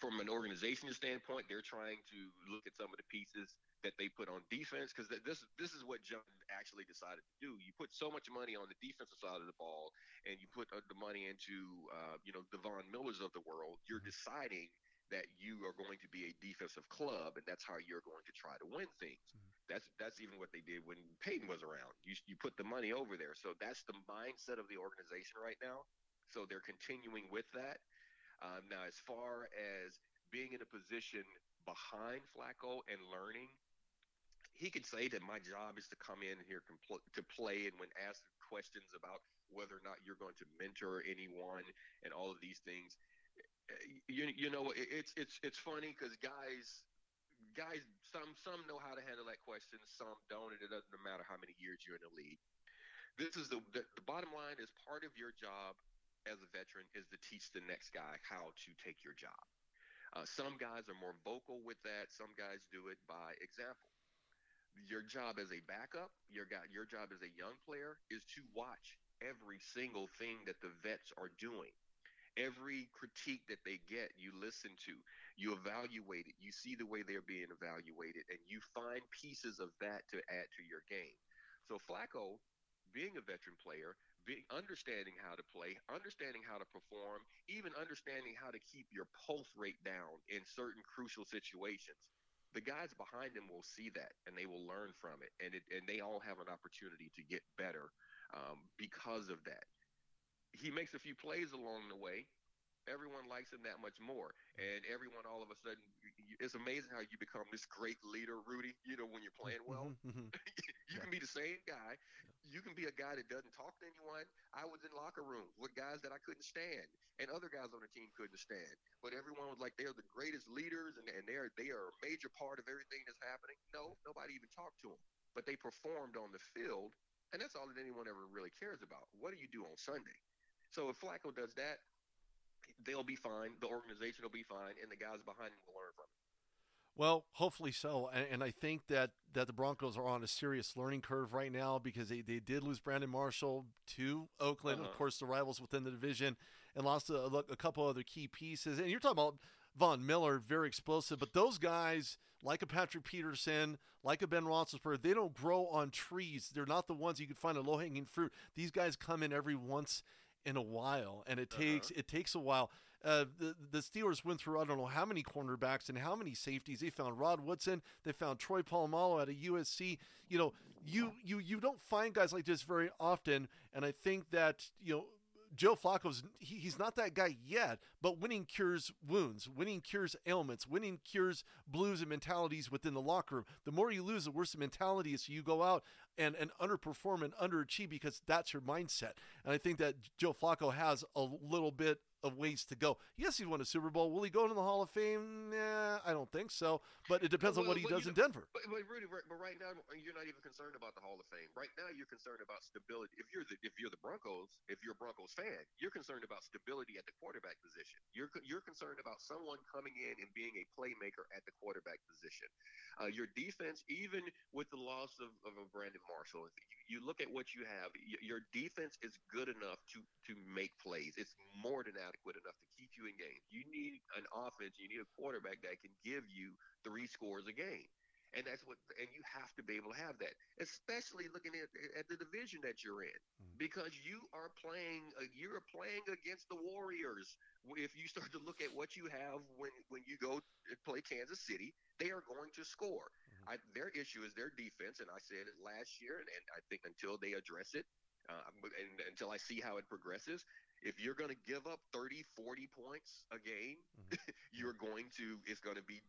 from an organization standpoint, they're trying to look at some of the pieces that they put on defense because this this is what John actually decided to do. You put so much money on the defensive side of the ball, and you put uh, the money into uh, you know the Von Millers of the world. You're mm-hmm. deciding that you are going to be a defensive club, and that's how you're going to try to win things. Mm-hmm. That's that's even what they did when Peyton was around. You you put the money over there, so that's the mindset of the organization right now. So they're continuing with that. Um, now, as far as being in a position behind Flacco and learning, he could say that my job is to come in here to play, and when asked questions about whether or not you're going to mentor anyone and all of these things, you you know it's it's it's funny because guys guys some some know how to handle that question some don't and it doesn't matter how many years you're in the league. This is the, the the bottom line is part of your job as a veteran is to teach the next guy how to take your job. Uh, some guys are more vocal with that. Some guys do it by example. Your job as a backup your guy your job as a young player is to watch every single thing that the vets are doing. Every critique that they get, you listen to, you evaluate it, you see the way they're being evaluated, and you find pieces of that to add to your game. So Flacco, being a veteran player, being, understanding how to play, understanding how to perform, even understanding how to keep your pulse rate down in certain crucial situations. The guys behind him will see that and they will learn from it, and it, and they all have an opportunity to get better um, because of that he makes a few plays along the way. Everyone likes him that much more, and everyone all of a sudden, it's amazing how you become this great leader, Rudy. You know when you're playing well, mm-hmm, mm-hmm. you yeah. can be the same guy. You can be a guy that doesn't talk to anyone. I was in locker rooms with guys that I couldn't stand, and other guys on the team couldn't stand. But everyone was like they're the greatest leaders, and, and they're they are a major part of everything that's happening. No, nobody even talked to them, but they performed on the field, and that's all that anyone ever really cares about. What do you do on Sunday? So if Flacco does that, they'll be fine. The organization will be fine, and the guys behind him will learn from it. Well, hopefully so. And, and, I think that, that the Broncos are on a serious learning curve right now because they, they did lose Brandon Marshall to Oakland, uh-huh. of course, the rivals within the division, and lost a, a couple other key pieces. And you're talking about Von Miller, very explosive, but those guys, like a Patrick Peterson, like a Ben Roethlisberger, they don't grow on trees. They're not the ones you can find a low hanging fruit. These guys come in every once in a while, and it uh-huh. takes it takes a while. Uh, the the Steelers went through I don't know how many cornerbacks and how many safeties. They found Rod Woodson. They found Troy Polamalu at a USC. You know, you you you don't find guys like this very often, and I think that you know Joe Flacco's he, he's not that guy yet, but winning cures wounds, winning cures ailments, winning cures blues and mentalities within the locker room. The more you lose, the worse the mentality is. So you go out and, and underperform and underachieve because that's your mindset. And I think that Joe Flacco has a little bit of ways to go. Yes, he won a Super Bowl. Will he go into the Hall of Fame? Nah, I don't think so. But it depends well, on what he does in Denver. But, but Rudy, but right now you're not even concerned about the Hall of Fame. Right now you're concerned about stability. If you're the if you're the Broncos, if you're a Broncos fan, you're concerned about stability at the quarterback position. You're you're concerned about someone coming in and being a playmaker at the quarterback position. Uh, your defense, even with the loss of, of a Brandon Marshall, you, you look at what you have. Your defense is good enough to to make plays. It's more than adequate enough to keep you in games. You need an offense, you need a quarterback that can give you three scores a game. And that's what, and you have to be able to have that, especially looking at, at the division that you're in, mm-hmm. because you are playing, uh, you're playing against the Warriors. If you start to look at what you have when when you go play Kansas City, they are going to score. Mm-hmm. I, their issue is their defense, and I said it last year, and, and I think until they address it, uh, and until I see how it progresses, if you're going to give up 30, 40 points a game, mm-hmm. you're going to, it's going to be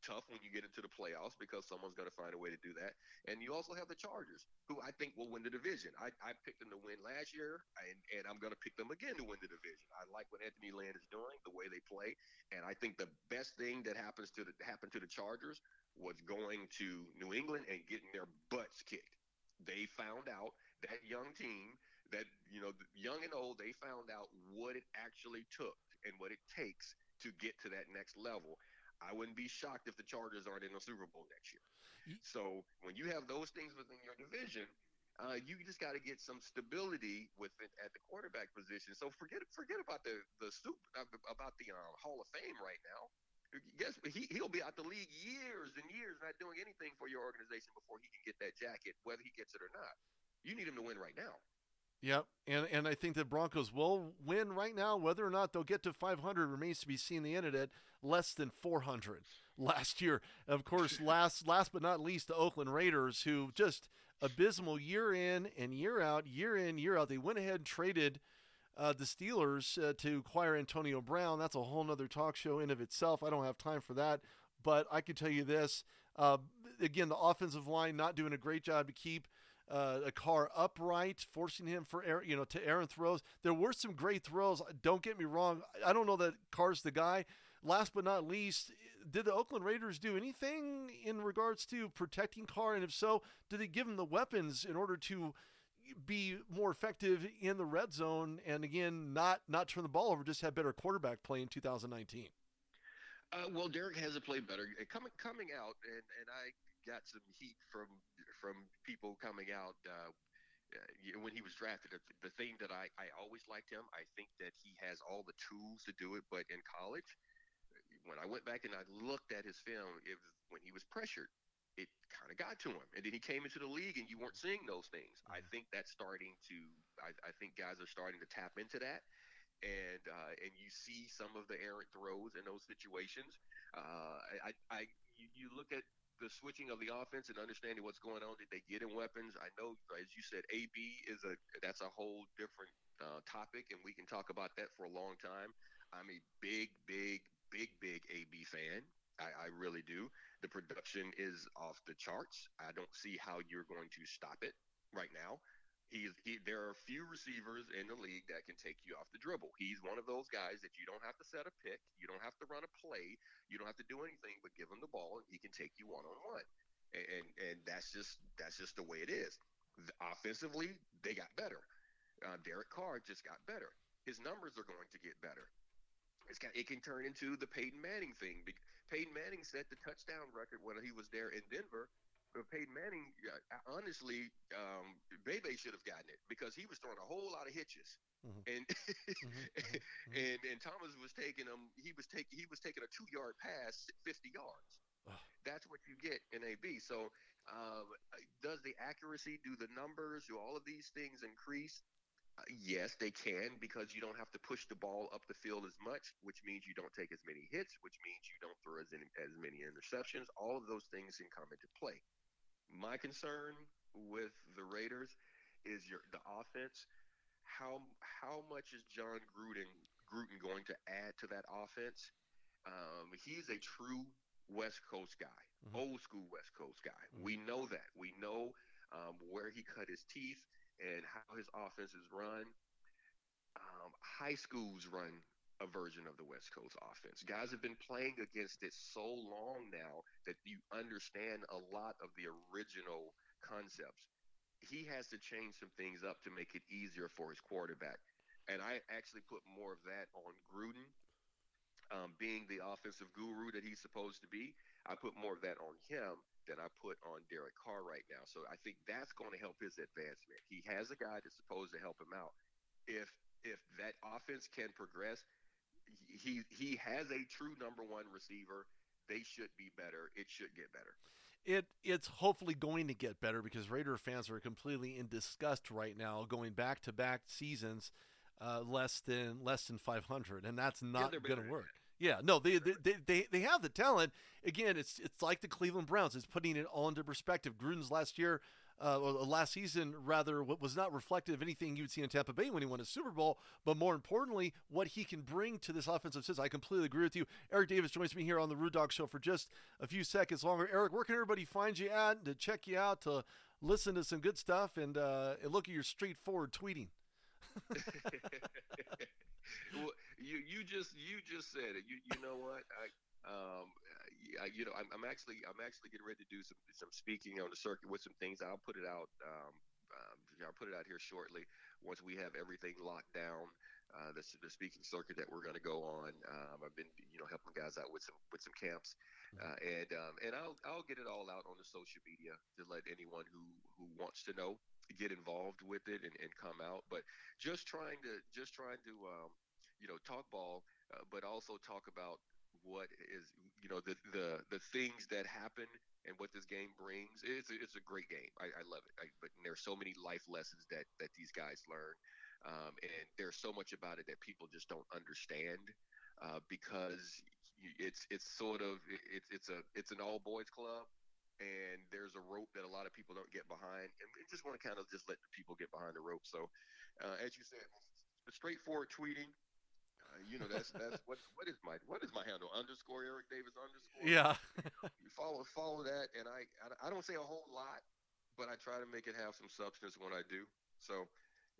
tough when you get into the playoffs because someone's going to find a way to do that. And you also have the Chargers, who I think will win the division. I, I picked them to win last year, and, and I'm going to pick them again to win the division. I like what Anthony Lynn is doing, the way they play, and I think the best thing that happens to the happened to the Chargers was going to New England and getting their butts kicked. They found out that young team that you know young and old they found out what it actually took and what it takes to get to that next level i wouldn't be shocked if the chargers aren't in the super bowl next year so when you have those things within your division Uh, you just got to get some stability within at the quarterback position. So forget forget about the the soup about the um, Hall of Fame right now. Guess he he'll be out the league years and years not doing anything for your organization before he can get that jacket, whether he gets it or not. You need him to win right now. Yep, and and I think the Broncos will win right now. Whether or not they'll get to 500 remains to be seen. They ended at less than 400 last year. Of course, last last but not least, the Oakland Raiders, who just abysmal year in and year out, year in year out. They went ahead and traded uh, the Steelers uh, to acquire Antonio Brown. That's a whole other talk show in of itself. I don't have time for that, but I can tell you this: uh, again, the offensive line not doing a great job to keep. Uh, a car upright, forcing him for air, you know, to errant throws. There were some great throws. Don't get me wrong. I don't know that Carr's the guy. Last but not least, did the Oakland Raiders do anything in regards to protecting Carr? And if so, did they give him the weapons in order to be more effective in the red zone and again not not turn the ball over, just have better quarterback play in 2019? Uh, well, Derek hasn't played better. Uh, coming coming out, and, and I got some heat from from people coming out uh, uh when he was drafted. The thing that I, I always liked him, I think that he has all the tools to do it, but in college, when I went back and I looked at his film, it was when he was pressured, it kind of got to him. And then he came into the league and you weren't seeing those things. I think that's starting to, I, I think guys are starting to tap into that. And uh, and you see some of the errant throws in those situations. Uh, I, I you, you look at the switching of the offense and understanding what's going on. Did they get in weapons? I know, as you said, AB is a that's a whole different uh, topic, and we can talk about that for a long time. I'm a big, big, big, big AB fan. I, I, really do. The production is off the charts. I don't see how you're going to stop it right now. He, he, there are few receivers in the league that can take you off the dribble. He's one of those guys that you don't have to set a pick, you don't have to run a play, you don't have to do anything but give him the ball, and he can take you one on one. And and that's just that's just the way it is. Offensively, they got better. Uh, Derek Carr just got better. His numbers are going to get better. It can turn into the Peyton Manning thing. Peyton Manning set the touchdown record when he was there in Denver. But Peyton Manning, uh, honestly, um, Bebe should have gotten it because he was throwing a whole lot of hitches, mm-hmm. and mm-hmm. mm-hmm. and and Thomas was taking him. He was taking he was taking a two yard pass, fifty yards. That's what you get in AB. So, um, does the accuracy, do the numbers, do all of these things increase? Yes, they can because you don't have to push the ball up the field as much, which means you don't take as many hits, which means you don't throw as, in, as many interceptions. All of those things can come into play. My concern with the Raiders is your the offense. How how much is Jon Gruden Gruden going to add to that offense? Um, he's a true West Coast guy, mm-hmm. old school West Coast guy. Mm-hmm. We know that. We know um, where he cut his teeth and how his offense is run. Um, high schools run a version of the West Coast offense. Guys have been playing against it so long now that you understand a lot of the original concepts. He has to change some things up to make it easier for his quarterback. And I actually put more of that on Gruden, um, being the offensive guru that he's supposed to be. I put more of that on him that I put on Derek Carr right now. So I think that's going to help his advancement. He has a guy that's supposed to help him out. If if that offense can progress, he he has a true number one receiver. They should be better. It should get better. It it's hopefully going to get better because Raider fans are completely in disgust right now, going back to back seasons, uh, less than less than 500, and that's not yeah, going to work. Yeah, no, they, they they they have the talent. Again, it's it's like the Cleveland Browns. It's putting it all into perspective. Gruden's last year, uh, or last season rather, was not reflective of anything you'd see in Tampa Bay when he won a Super Bowl. But more importantly, what he can bring to this offensive system. I completely agree with you. Eric Davis joins me here on the Root Dog Show for just a few seconds longer. Eric, where can everybody find you at to check you out to listen to some good stuff and uh, and look at your straightforward tweeting? Well, you you just you just said it. You you know what? I um I, you know I'm, I'm actually I'm actually getting ready to do some some speaking on the circuit with some things. I'll put it out. Um, um, I'll put it out here shortly once we have everything locked down. Uh, the, the speaking circuit that we're going to go on. Um, I've been, you know, helping guys out with some with some camps, mm-hmm. uh, and um, and I'll I'll get it all out on the social media to let anyone who who wants to know get involved with it and, and come out. But just trying to just trying to um, you know talk ball, uh, but also talk about what is you know the the the things that happen and what this game brings. It's a, it's a great game. I, I love it. I, but there's so many life lessons that that these guys learn, um, and there's so much about it that people just don't understand uh, because it's it's sort of it's it's a it's an all boys club and there's a rope that a lot of people don't get behind, and we just want to kind of just let the people get behind the rope. So, uh, as you said, straightforward tweeting. Uh, you know that's that's what what is my what is my handle underscore Eric Davis underscore yeah you follow follow that and I, I I don't say a whole lot but I try to make it have some substance when I do so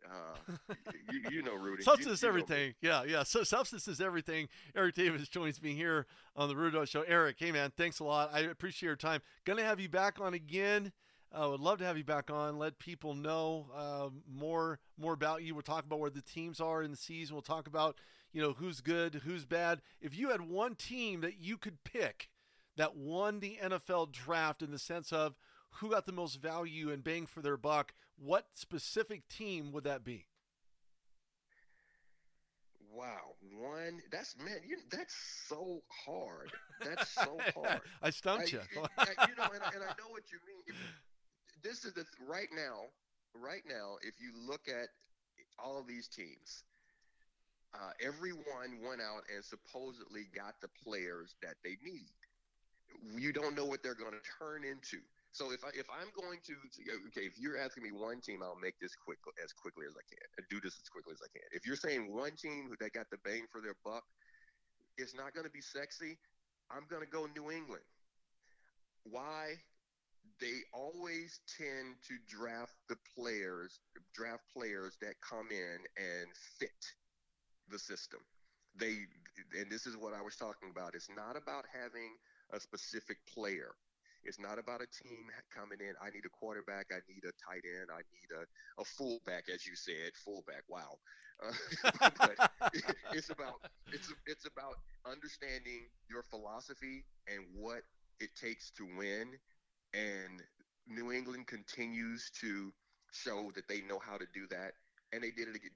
uh, you, you, know, Rudy. Substance you, you everything. Yeah, yeah. So substance is everything. Eric Davis joins me here on the Rudo Show. Eric, hey man, thanks a lot. I appreciate your time. Gonna have you back on again. I uh, would love to have you back on. Let people know uh, more more about you. We'll talk about where the teams are in the season. We'll talk about you know who's good, who's bad. If you had one team that you could pick that won the NFL draft in the sense of who got the most value and bang for their buck, what specific team would that be? Wow, one. That's man. You, that's so hard. That's so hard. I stumped you. I, you know, and, and, I know what you mean. If, this is the right now. Right now, if you look at all of these teams, uh, everyone went out and supposedly got the players that they need. You don't know what they're going to turn into. So if I if I'm going to okay, if you're asking me one team, I'll make this quick as quickly as I can and do this as quickly as I can. If you're saying one team that got the bang for their buck, it's not going to be sexy. I'm going to go New England. Why? They always tend to draft the players, draft players that come in and fit the system. They and this is what I was talking about. It's not about having a specific player. It's not about a team coming in. I need a quarterback. I need a tight end. I need a, a fullback, as you said, fullback. Wow. Uh, but it's about it's it's about understanding your philosophy and what it takes to win. And New England continues to show that they know how to do that, and they did it again.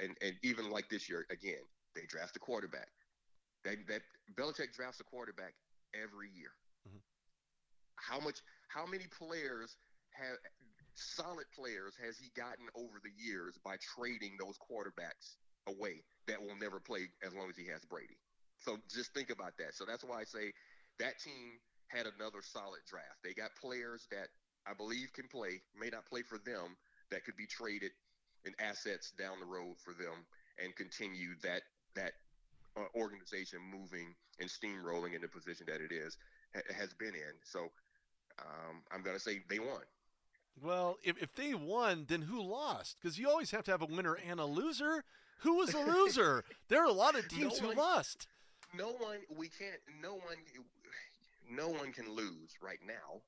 And and even like this year again, they draft a quarterback. They, that Belichick drafts a quarterback every year how much how many players have solid players has he gotten over the years by trading those quarterbacks away that will never play as long as he has Brady? So just think about that. So that's why I say that team had another solid draft. They got players that I believe can play, may not play for them, that could be traded in assets down the road for them and continue that that uh, organization moving and steamrolling in the position that it is ha- has been in. So um, I'm going to say they won. Well, if, if they won, then who lost? Because you always have to have a winner and a loser. Who was the loser? there are a lot of teams no who lost. No one, we can't, no one, no one can lose right now.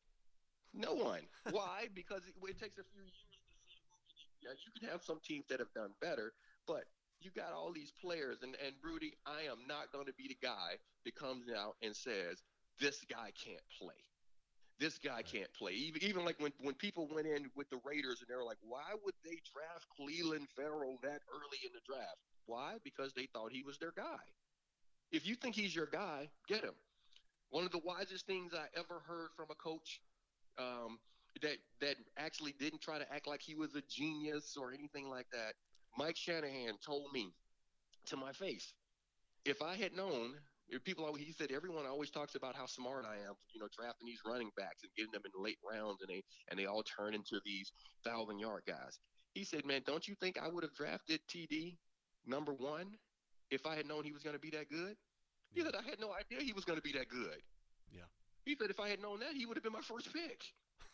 No one. Why? because it, it, takes a few years to see who can, you can have some teams that have done better, but you got all these players, and, and Rudy, I am not going to be the guy that comes out and says, this guy can't play this guy can't play. Even even like when when people went in with the Raiders and they were like, why would they draft Clelin Ferrell that early in the draft? Why? Because they thought he was their guy. If you think he's your guy, get him. One of the wisest things I ever heard from a coach um, that that actually didn't try to act like he was a genius or anything like that. Mike Shanahan told me to my face, if I had known people he said everyone always talks about how smart I am, you know, drafting these running backs and getting them in the late rounds, and they and they all turn into these thousand yard guys. He said, man, don't you think I would have drafted TD number one if I had known he was going to be that good? He yeah. said I had no idea he was going to be that good. Yeah. He said if I had known that, he would have been my first pick.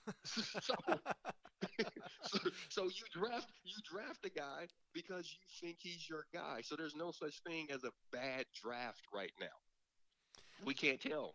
so, so, so you draft you draft a guy because you think he's your guy. So there's no such thing as a bad draft right now. We can't tell.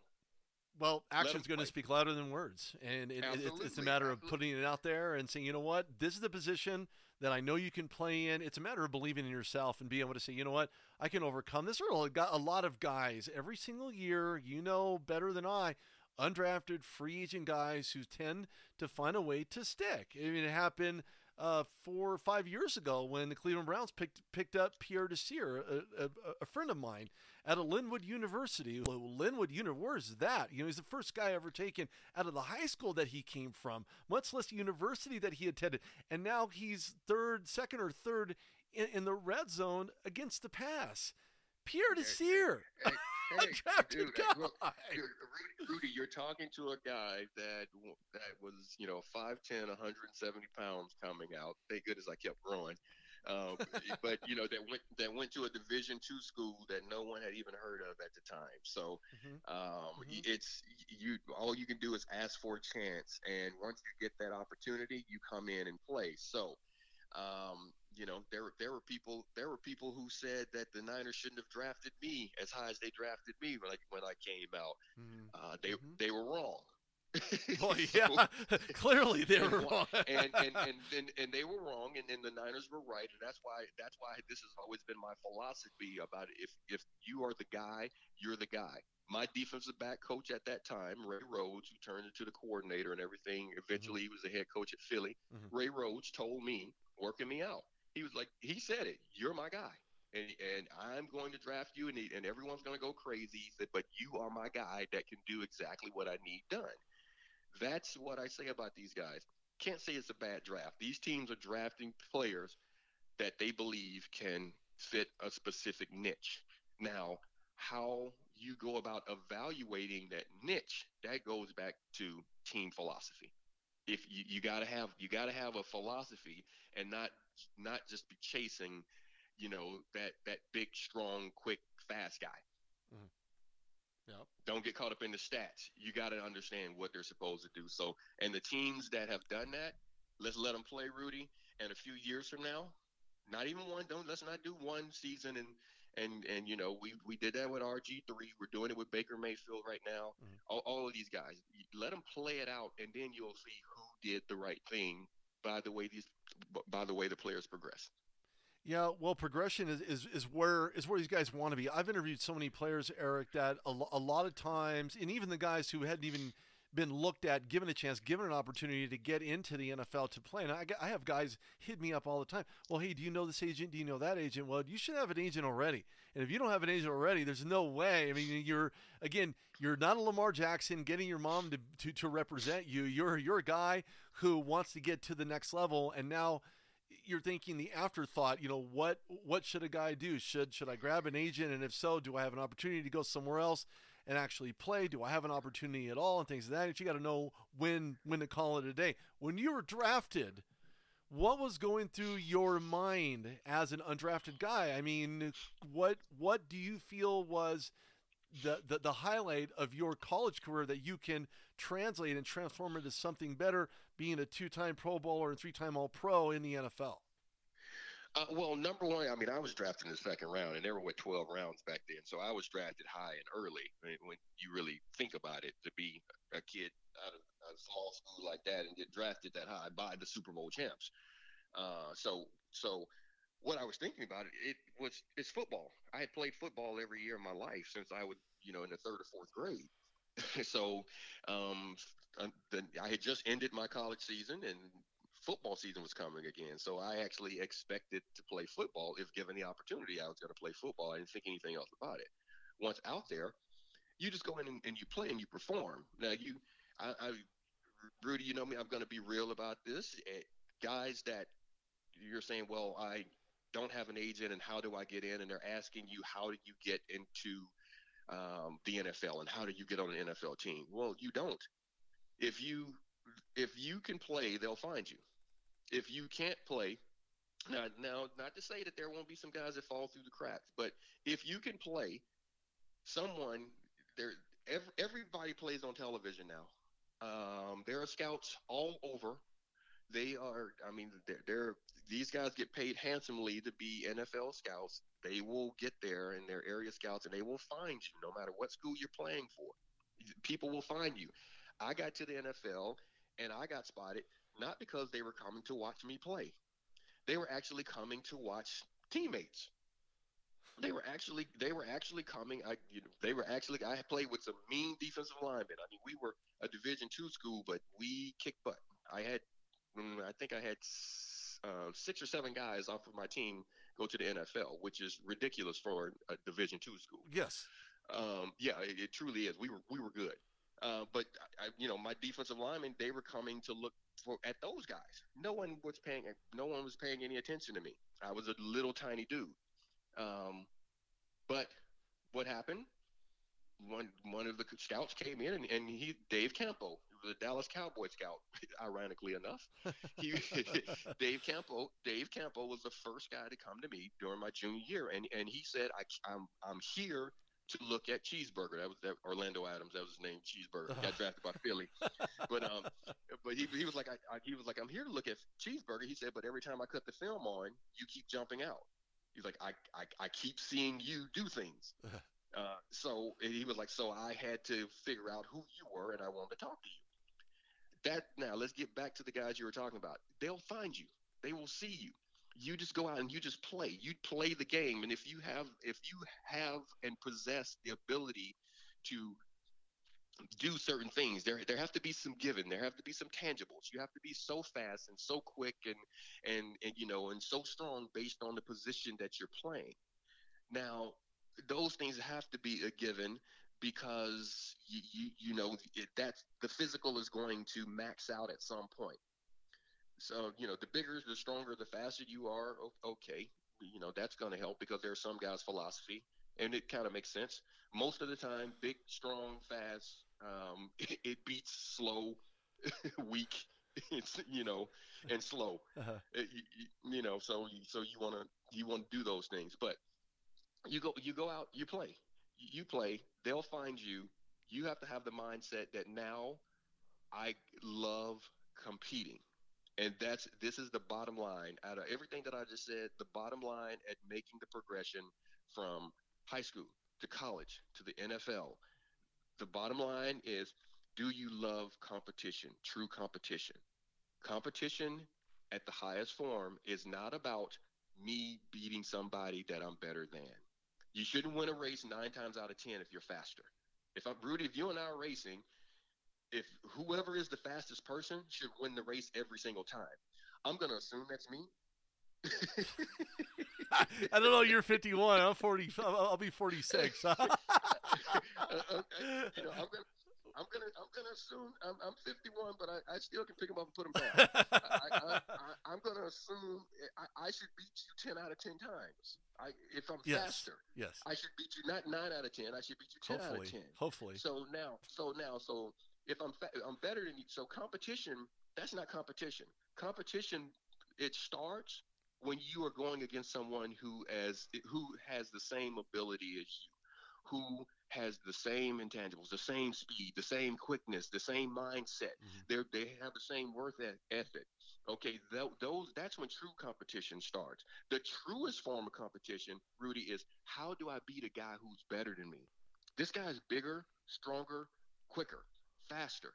Well, action's going to speak louder than words, and it, it, it's a matter of putting it out there and saying, you know what, this is the position that I know you can play in. It's a matter of believing in yourself and being able to say, you know what, I can overcome this. There are a lot of guys every single year, you know better than I, undrafted free agent guys who tend to find a way to stick. I mean, it happened uh, four or five years ago when the Cleveland Browns picked picked up Pierre Desir, a, a, a friend of mine at a Lindenwood University. Lindenwood University, where is that? You know, he's the first guy ever taken out of the high school that he came from, much less the university that he attended, and now he's third, second or third in, in the red zone against the pass. Pierre Desir. Hey, dude, guy. Rudy, Rudy, you're talking to a guy that that was, you know, 5'10", 170 pounds coming out. Thank goodness I kept growing. Um, but you know that went that went to a Division two school that no one had even heard of at the time. So mm-hmm. Um, mm-hmm. it's you. All you can do is ask for a chance, and once you get that opportunity, you come in and play. So um, you know, there there were people there were people who said that the Niners shouldn't have drafted me as high as they drafted me when I when I came out. Mm-hmm. Uh, they mm-hmm. they were wrong. well, yeah, clearly they were wrong. and, and, and, and, and they were wrong, and, and the Niners were right, and that's why that's why this has always been my philosophy about if if you are the guy, you're the guy. My defensive back coach at that time, Ray Rhodes, who turned into the coordinator and everything, eventually mm-hmm. he was the head coach at Philly. Mm-hmm. Ray Rhodes told me, working me out, he was like, he said it. You're my guy, and and I'm going to draft you, and he, and everyone's going to go crazy. He said, but you are my guy that can do exactly what I need done. That's what I say about these guys. Can't say it's a bad draft. These teams are drafting players that they believe can fit a specific niche. Now, how you go about evaluating that niche, that goes back to team philosophy. If you, you gotta have you gotta have a philosophy and not not just be chasing, you know, that that big, strong, quick, fast guy. Mm-hmm. Yep. Don't get caught up in the stats. You got to understand what they're supposed to do. So, and the teams that have done that, let's let them play Rudy. And a few years from now, not even one. Don't let's not do one season and and and you know we we did that with RG three. We're doing it with Baker Mayfield right now. Mm-hmm. All, all of these guys, let them play it out, and then you'll see who did the right thing by the way these by the way the players progress. Yeah, well, progression is, is, is where is where these guys want to be. I've interviewed so many players, Eric, that a, a lot of times, and even the guys who hadn't even been looked at, given a chance, given an opportunity to get into the NFL to play. And I, I have guys hit me up all the time. Well, hey, do you know this agent? Do you know that agent? Well, you should have an agent already. And if you don't have an agent already, there's no way. I mean, you're again, you're not a Lamar Jackson getting your mom to, to, to represent you. You're you're a guy who wants to get to the next level, and now you're thinking the afterthought. You know what what should a guy do? Should should I grab an agent, and if so, do I have an opportunity to go somewhere else? And actually play? Do I have an opportunity at all? And things like that. You got to know when when to call it a day. When you were drafted, what was going through your mind as an undrafted guy? I mean, what what do you feel was the, the, the highlight of your college career that you can translate and transform into something better, being a two-time Pro Bowler and three-time All Pro in the NFL? Uh, well, number one, I mean, I was drafted in the second round, and there were what 12 rounds back then. So I was drafted high and early. when you really think about it, to be a kid out of a small school like that and get drafted that high by the Super Bowl champs. Uh, so, so what I was thinking about it, it was it's football. I had played football every year of my life since I was, you know, in the third or fourth grade. so, um, I had just ended my college season and football season was coming again. So I actually expected to play football if given the opportunity. I was going to play football. I didn't think anything else about it. Once out there, you just go in and, and you play and you perform. Now you, I, I, Rudy, you know me. I'm going to be real about this. Eh, guys that you're saying, well, I don't have an agent, and how do I get in? And they're asking you, how do you get into um, the NFL, and how do you get on an NFL team? Well, you don't. If you if you can play, they'll find you if you can't play, now, now, not to say that there won't be some guys that fall through the cracks, but if you can play, someone there, every, everybody plays on television now. Um, there are scouts all over. They are, I mean, they're, they're these guys get paid handsomely to be NFL scouts. They will get there and they're area scouts, and they will find you no matter what school you're playing for. People will find you. I got to the NFL and I got spotted not because they were coming to watch me play. They were actually coming to watch teammates. They were actually they were actually coming. I you know they were actually I played with some mean defensive linemen. I mean we were a Division two school, but we kicked butt. I had mm, I think I had uh, six or seven guys off of my team go to the NFL, which is ridiculous for a Division two school. Yes. Um, yeah, it, it, truly is. We were we were good, uh, but I, you know my defensive linemen they were coming to look for at those guys. No one was paying no one was paying any attention to me. I was a little tiny dude. Um, but what happened? One one of the scouts came in and, and he Dave Campo, the Dallas Cowboy scout, ironically enough. He, Dave Campo, Dave Campo was the first guy to come to me during my junior year, and and he said, I, I'm I'm here to look at Cheeseburger. That was that Orlando Adams. That was his name, Cheeseburger. He got drafted by Philly, but um, but he he was like I, I, he was like I'm here to look at Cheeseburger. He said, but every time I cut the film on, you keep jumping out. He's like I I, I keep seeing you do things. Uh, so he was like, so I had to figure out who you were, and I wanted to talk to you that now let's get back to the guys you were talking about. They'll find you. They will see you. You just go out and you just play. You play the game, and if you have if you have and possess the ability to do certain things, there there have to be some given. There have to be some tangibles. You have to be so fast and so quick and and and you know and so strong based on the position that you're playing. Now, those things have to be a given because you, you, you know it, that's the physical is going to max out at some point. So you know the bigger, the stronger, the faster you are. Okay, you know that's going to help because there's some guys' philosophy, and it kind of makes sense. Most of the time, big, strong, fast, um, it, it, beats slow, weak. It's you know, and slow. Uh-huh. It, you, you know, so so you want to you want to do those things, but you go you go out, you play, you play, they'll find you. You have to have the mindset that now I love competing. And that's this is the bottom line. Out of everything that I just said, the bottom line at making the progression from high school to college to the NFL, the bottom line is do you love competition, true competition? Competition at the highest form is not about me beating somebody that I'm better than. You shouldn't win a race nine times out of ten if you're faster. If I'm Rudy, if you and I are racing, if whoever is the fastest person should win the race every single time. I'm gonna assume that's me. I don't know. You're 51. I'm 40. I'll be 46. uh, okay. you know, I'm gonna I'm gonna I'm gonna assume I'm, I'm 51, but I, I still can pick them up and put them down. I, am gonna assume I, I, should beat you 10 out of 10 times. I, if I'm yes. faster, yes, I should beat you not nine out of 10. I should beat you 10 hopefully, out of 10. Hopefully. So now, so now, so if I'm fa- I'm better than you, so competition that's not competition. Competition it starts when you are going against someone who as who has the same ability as you, who has the same intangibles, the same speed, the same quickness, the same mindset. Mm-hmm. They they have the same work ethic. Okay, th- those that's when true competition starts. The truest form of competition, Rudy, is how do I beat a guy who's better than me? This guy's bigger, stronger, quicker, faster.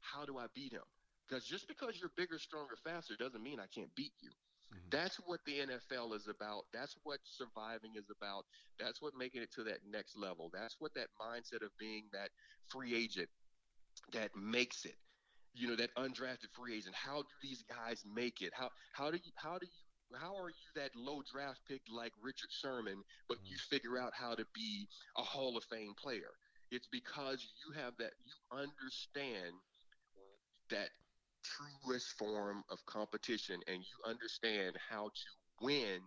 How do I beat him? Because just because you're bigger, stronger, faster doesn't mean I can't beat you. Mm-hmm. That's what the NFL is about. That's what surviving is about. That's what making it to that next level. That's what that mindset of being that free agent that makes it. You know, that undrafted free agent. How do these guys make it? How how do you how do you how are you that low draft pick like Richard Sherman, but mm-hmm. you figure out how to be a Hall of Fame player? It's because you have that you understand that truest form of competition and you understand how to win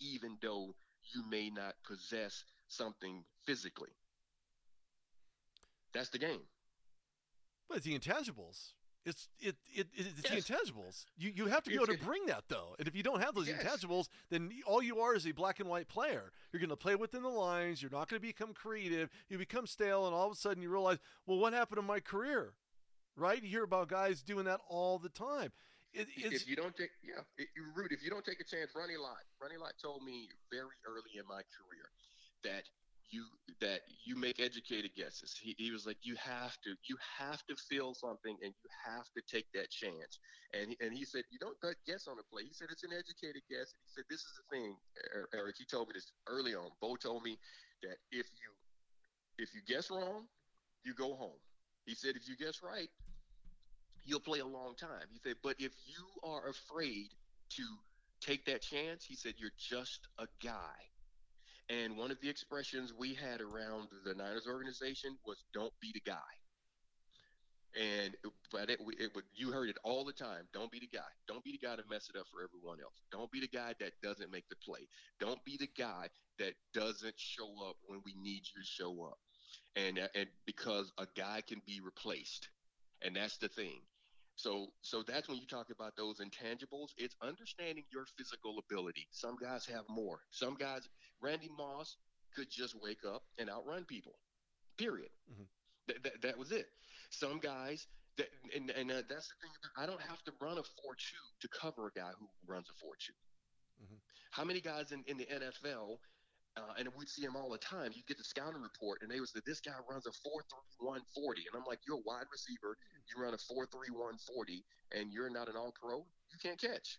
even though you may not possess something physically. That's the game. But it's the intangibles. It's it, it, it it's yes. the intangibles. You you have to be able to bring that though. And if you don't have those yes. intangibles, then all you are is a black and white player. You're going to play within the lines. You're not going to become creative. You become stale, and all of a sudden you realize, well, what happened to my career? right? You hear about guys doing that all the time. It, if you don't take, yeah, it, Rude, if you don't take a chance, Ronnie Lott, Ronnie Lott told me very early in my career that you that you make educated guesses. He, he was like, you have to, you have to feel something, and you have to take that chance. And he, and he said, you don't guess on the play. He said it's an educated guess. And he said, this is the thing, Eric. He told me this early on. Bo told me that if you if you guess wrong, you go home. He said, if you guess right, you'll play a long time. He said, but if you are afraid to take that chance. He said, You're just a guy. And one of the expressions we had around the Niners organization was "Don't be the guy." And but it, it would you heard it all the time. Don't be the guy. Don't be the guy to mess it up for everyone else. Don't be the guy that doesn't make the play. Don't be the guy that doesn't show up when we need you to show up. And and because a guy can be replaced, and that's the thing. So so that's when you talk about those intangibles. It's understanding your physical ability. Some guys have more. Some guys, Randy Moss could just wake up and outrun people. Period. Mm-hmm. Th- th- that was it. Some guys, that, and, and uh, that's the thing. I don't have to run a four-two to cover a guy who runs a four-two. Mm-hmm. How many guys in, in the NFL uh, and we'd see him all the time. You'd get the scouting report, and they was that this guy runs a four three one forty, and I'm like, you're a wide receiver, you run a four three one forty, and you're not an all pro. You can't catch.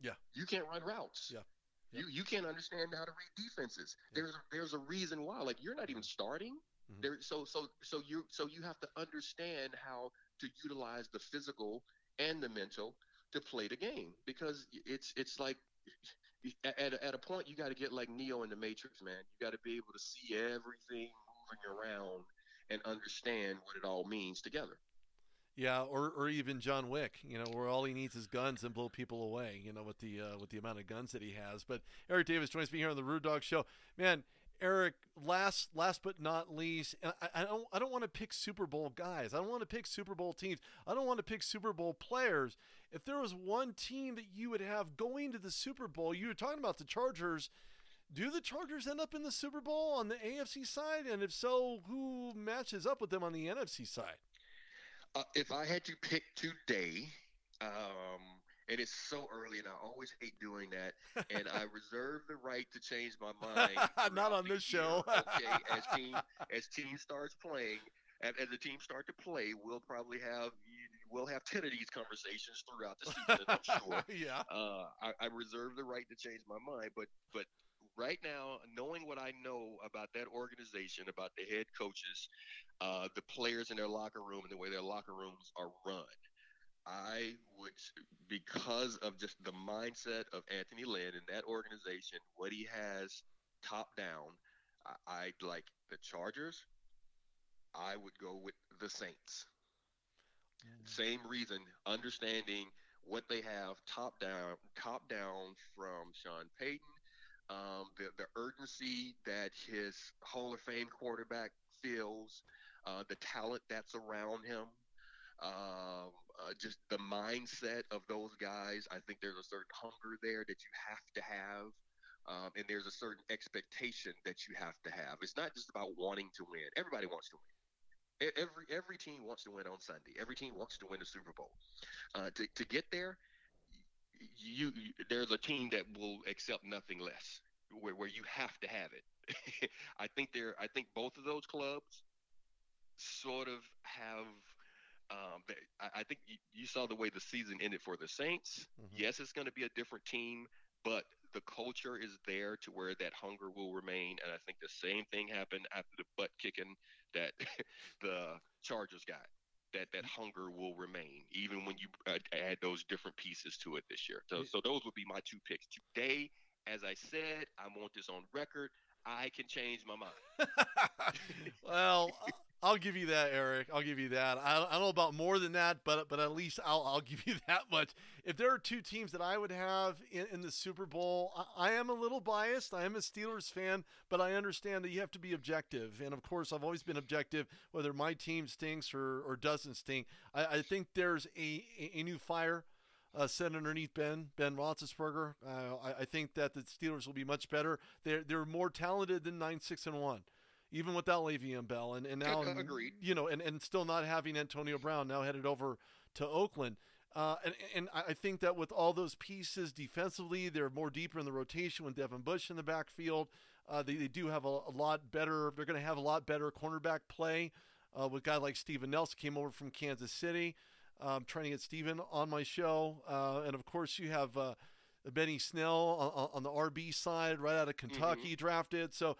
Yeah. You can't run routes. Yeah. You you can't understand how to read defenses. Yeah. There's there's a reason why. Like you're not even starting. Mm-hmm. There so so so you so you have to understand how to utilize the physical and the mental to play the game because it's it's like at a, at a point you got to get like Neo in the Matrix, man. You got to be able to see everything moving around and understand what it all means together. Yeah, or, or even John Wick, you know, where all he needs is guns and blow people away, you know, with the uh, with the amount of guns that he has. But Eric Davis joins me here on the Rude Dog Show. Man, Eric, last last but not least, I, I don't I don't want to pick Super Bowl guys. I don't want to pick Super Bowl teams. I don't want to pick Super Bowl players if there was one team that you would have going to the Super Bowl, you were talking about the Chargers. Do the Chargers end up in the Super Bowl on the AFC side? And if so, who matches up with them on the NFC side? Uh, if I had to pick today, um, and it's so early, and I always hate doing that, and I reserve the right to change my mind. Not on this year, show. okay, as team as team starts playing, as, as the team start to play, we'll probably have we'll have ten of these conversations throughout the season. I'm sure. yeah. Uh, I, I reserve the right to change my mind, but but right now, knowing what I know about that organization, about the head coaches, uh, the players in their locker room, and the way their locker rooms are run, I would, because of just the mindset of Anthony Lynn and that organization, what he has top down, I, I'd like the Chargers. I would go with the Saints. Same reason, understanding what they have top down, top down from Sean Payton, um, the the urgency that his Hall of Fame quarterback feels, uh, the talent that's around him, um, uh, just the mindset of those guys. I think there's a certain hunger there that you have to have. Um, and there's a certain expectation that you have to have. It's not just about wanting to win. Everybody wants to win every every team wants to win on Sunday. Every team wants to win the Super Bowl. Uh, to to get there, you, you, there's a team that will accept nothing less, where where you have to have it. I think there. I think both of those clubs sort of have. Um, I, I think you, you, saw the way the season ended for the Saints. Mm-hmm. Yes, it's going to be a different team, but the culture is there to where that hunger will remain. And I think the same thing happened after the butt kicking that the Chargers got. That that hunger will remain even when you uh, add those different pieces to it this year. So, so those would be my two picks today. As I said, I want this on record. I can change my mind. well, I'll give you that, Eric. I'll give you that. I, I don't know about more than that, but but at least I'll I'll give you that much. If there are two teams that I would have in, in the Super Bowl, I, I, am a little biased. I am a Steelers fan, but I understand that you have to be objective. And of course, I've always been objective, whether my team stinks or, or doesn't stink. I, I think there's a, a new fire uh, set underneath Ben Ben Roethlisberger. Uh, I, I, think that the Steelers will be much better. They're they're more talented than nine six and one even without Le'Veon Bell, and, and now Agreed. you know, and, and still not having Antonio Brown now headed over to Oakland. Uh, and, and I think that with all those pieces defensively, they're more deeper in the rotation with Devin Bush in the backfield. Uh, they, they do have a, a lot better. They're going to have a lot better cornerback play uh, with a guy like Steven Nelson came over from Kansas City. Um, trying to get Steven on my show, uh, and of course you have uh, Benny Snell on, on, the RB side, right out of Kentucky, mm-hmm. drafted. So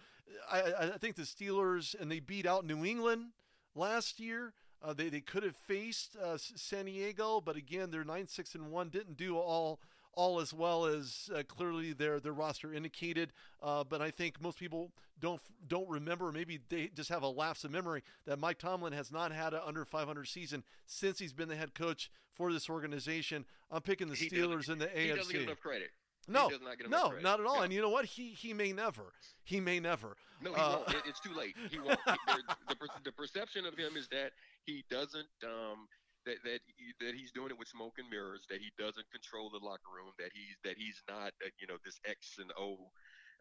I, I, think the Steelers, and they beat out New England last year. Uh, they, they could have faced uh, San Diego, but again, they're nine six and one. Didn't do all all as well as uh, clearly their their roster indicated. Uh, but I think most people don't don't remember. Maybe they just have a lapse of memory that Mike Tomlin has not had an under 500 season since he's been the head coach for this organization. I'm picking the He Steelers in the He AFC. doesn't get enough credit. No, does not get no, credit. not at all. And you know what? He he may never. He may never. No, he Uh, won't. It, it's too late. He won't. the, the, the perception of him is that he doesn't. Um, that that he- that he's doing it with smoke and mirrors. That he doesn't control the locker room. That he's that he's not. Uh, you know, this X and O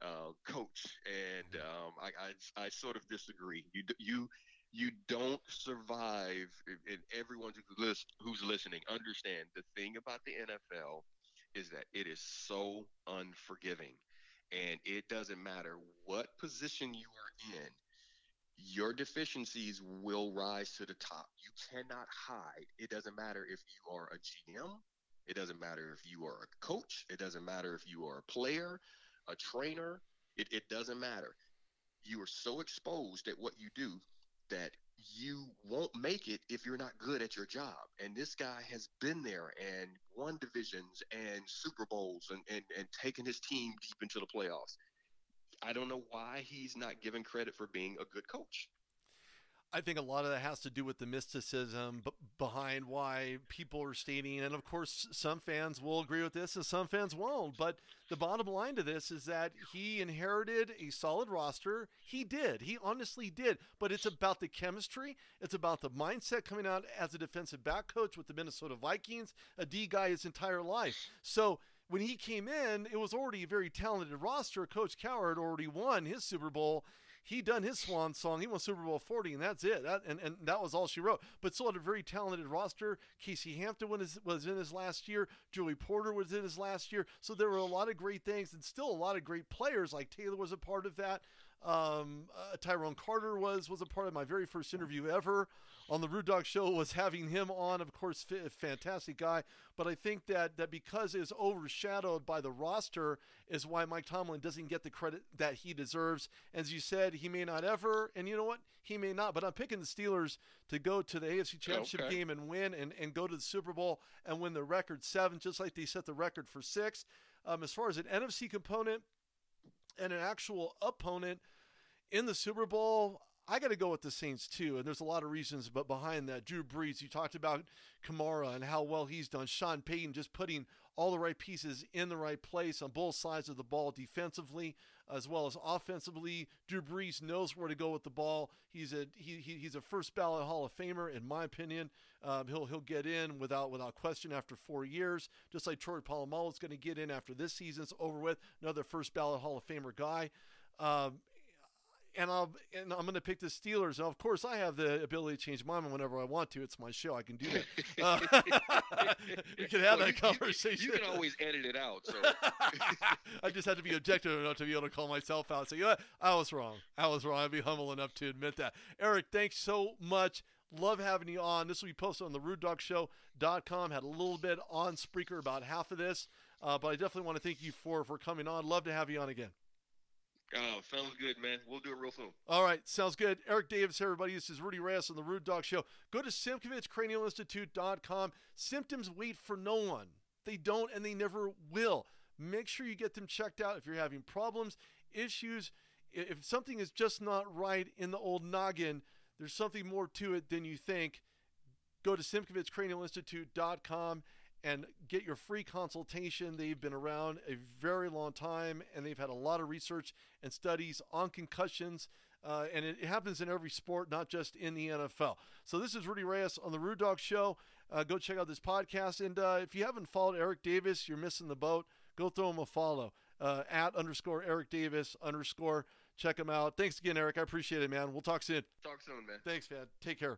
uh, coach. And um, I, I I sort of disagree. You you. You don't survive, and everyone who's lis- who's listening understand the thing about the NFL is that it is so unforgiving. And it doesn't matter what position you are in your deficiencies will rise to the top. You cannot hide. It doesn't matter if you are a gm it doesn't matter if you are a coach. It doesn't matter if you are a player a trainer. It, it doesn't matter. You are so exposed at what you do that you won't make it if you're not good at your job. And this guy has been there and won divisions and Super Bowls and, and, and taken his team deep into the playoffs. I don't know why he's not given credit for being a good coach. I think a lot of that has to do with the mysticism behind why people are stating, and of course, some fans will agree with this and some fans won't. But the bottom line to this is that he inherited a solid roster. He did. He honestly did. But it's about the chemistry, it's about the mindset coming out as a defensive back coach with the Minnesota Vikings, a D guy his entire life. So, when he came in, it was already a very talented roster. Coach Cowher already won his Super Bowl he done his swan song. He won Super Bowl 40, and that's it. That, and, and that was all she wrote. But still had a very talented roster. Casey Hampton was, was in his last year. Joey Porter was in his last year. So there were a lot of great things and still a lot of great players. Ike Taylor was a part of that. Um, uh, Tyrone Carter was was a part of my very first interview ever on the Rude Dog Show. Was having him on, of course, f- fantastic guy. But I think that that because it's overshadowed by the roster is why Mike Tomlin doesn't get the credit that he deserves. As you said, he may not ever, and you know what, he may not. But I'm picking the Steelers to go to the AFC Championship Okay. game and win, and and go to the Super Bowl and win the record seven, just like they set the record for six. Um, as far as an NFC component and an actual opponent in the Super Bowl, I got to go with the Saints too. And there's a lot of reasons, but behind that, Drew Brees, you talked about Kamara and how well he's done. Sean Payton just putting all the right pieces in the right place on both sides of the ball defensively as well as offensively. Drew Brees knows where to go with the ball. He's a he, he he's a first ballot Hall of Famer in my opinion. Um, he'll he'll get in without without question after four years, just like Troy Polamalu is going to get in after this season's over with. Another first ballot Hall of Famer guy. Um, and I'll and I'm going to pick the Steelers. And of course, I have the ability to change my mind whenever I want to. It's my show; I can do that. Uh, we can have Well, that you- you- conversation. You, can always edit it out. So I just have to be objective enough to be able to call myself out. So, you know what? I was wrong. I was wrong. I'd be humble enough to admit that. Eric, thanks so much. Love having you on. This will be posted on the rudedogshow.com. Had a little bit on Spreaker about half of this, uh, but I definitely want to thank you for, for coming on. Love to have you on again. Oh, sounds good, man. We'll do it real soon. All right, sounds good. Eric Davis, everybody. This is Rudy Reyes on the Rude Dog Show. Go to SimkovichCranialinstitute.com. Symptoms wait for no one. They don't and they never will. Make sure you get them checked out if you're having problems, issues. If something is just not right in the old noggin, there's something more to it than you think. Go to SimkovichCranialinstitute.com and get your free consultation. They've been around a very long time and they've had a lot of research and studies on concussions. Uh, and it, happens in every sport, not just in the NFL. So this is Rudy Reyes on the Rude Dog Show. Uh, go check out this podcast. And uh, if you haven't followed Eric Davis, you're missing the boat. Go throw him a follow uh, at underscore Eric Davis underscore. Check him out. Thanks again, Eric. I appreciate it, man. We'll talk soon. Talk soon, man. Thanks, man. Take care.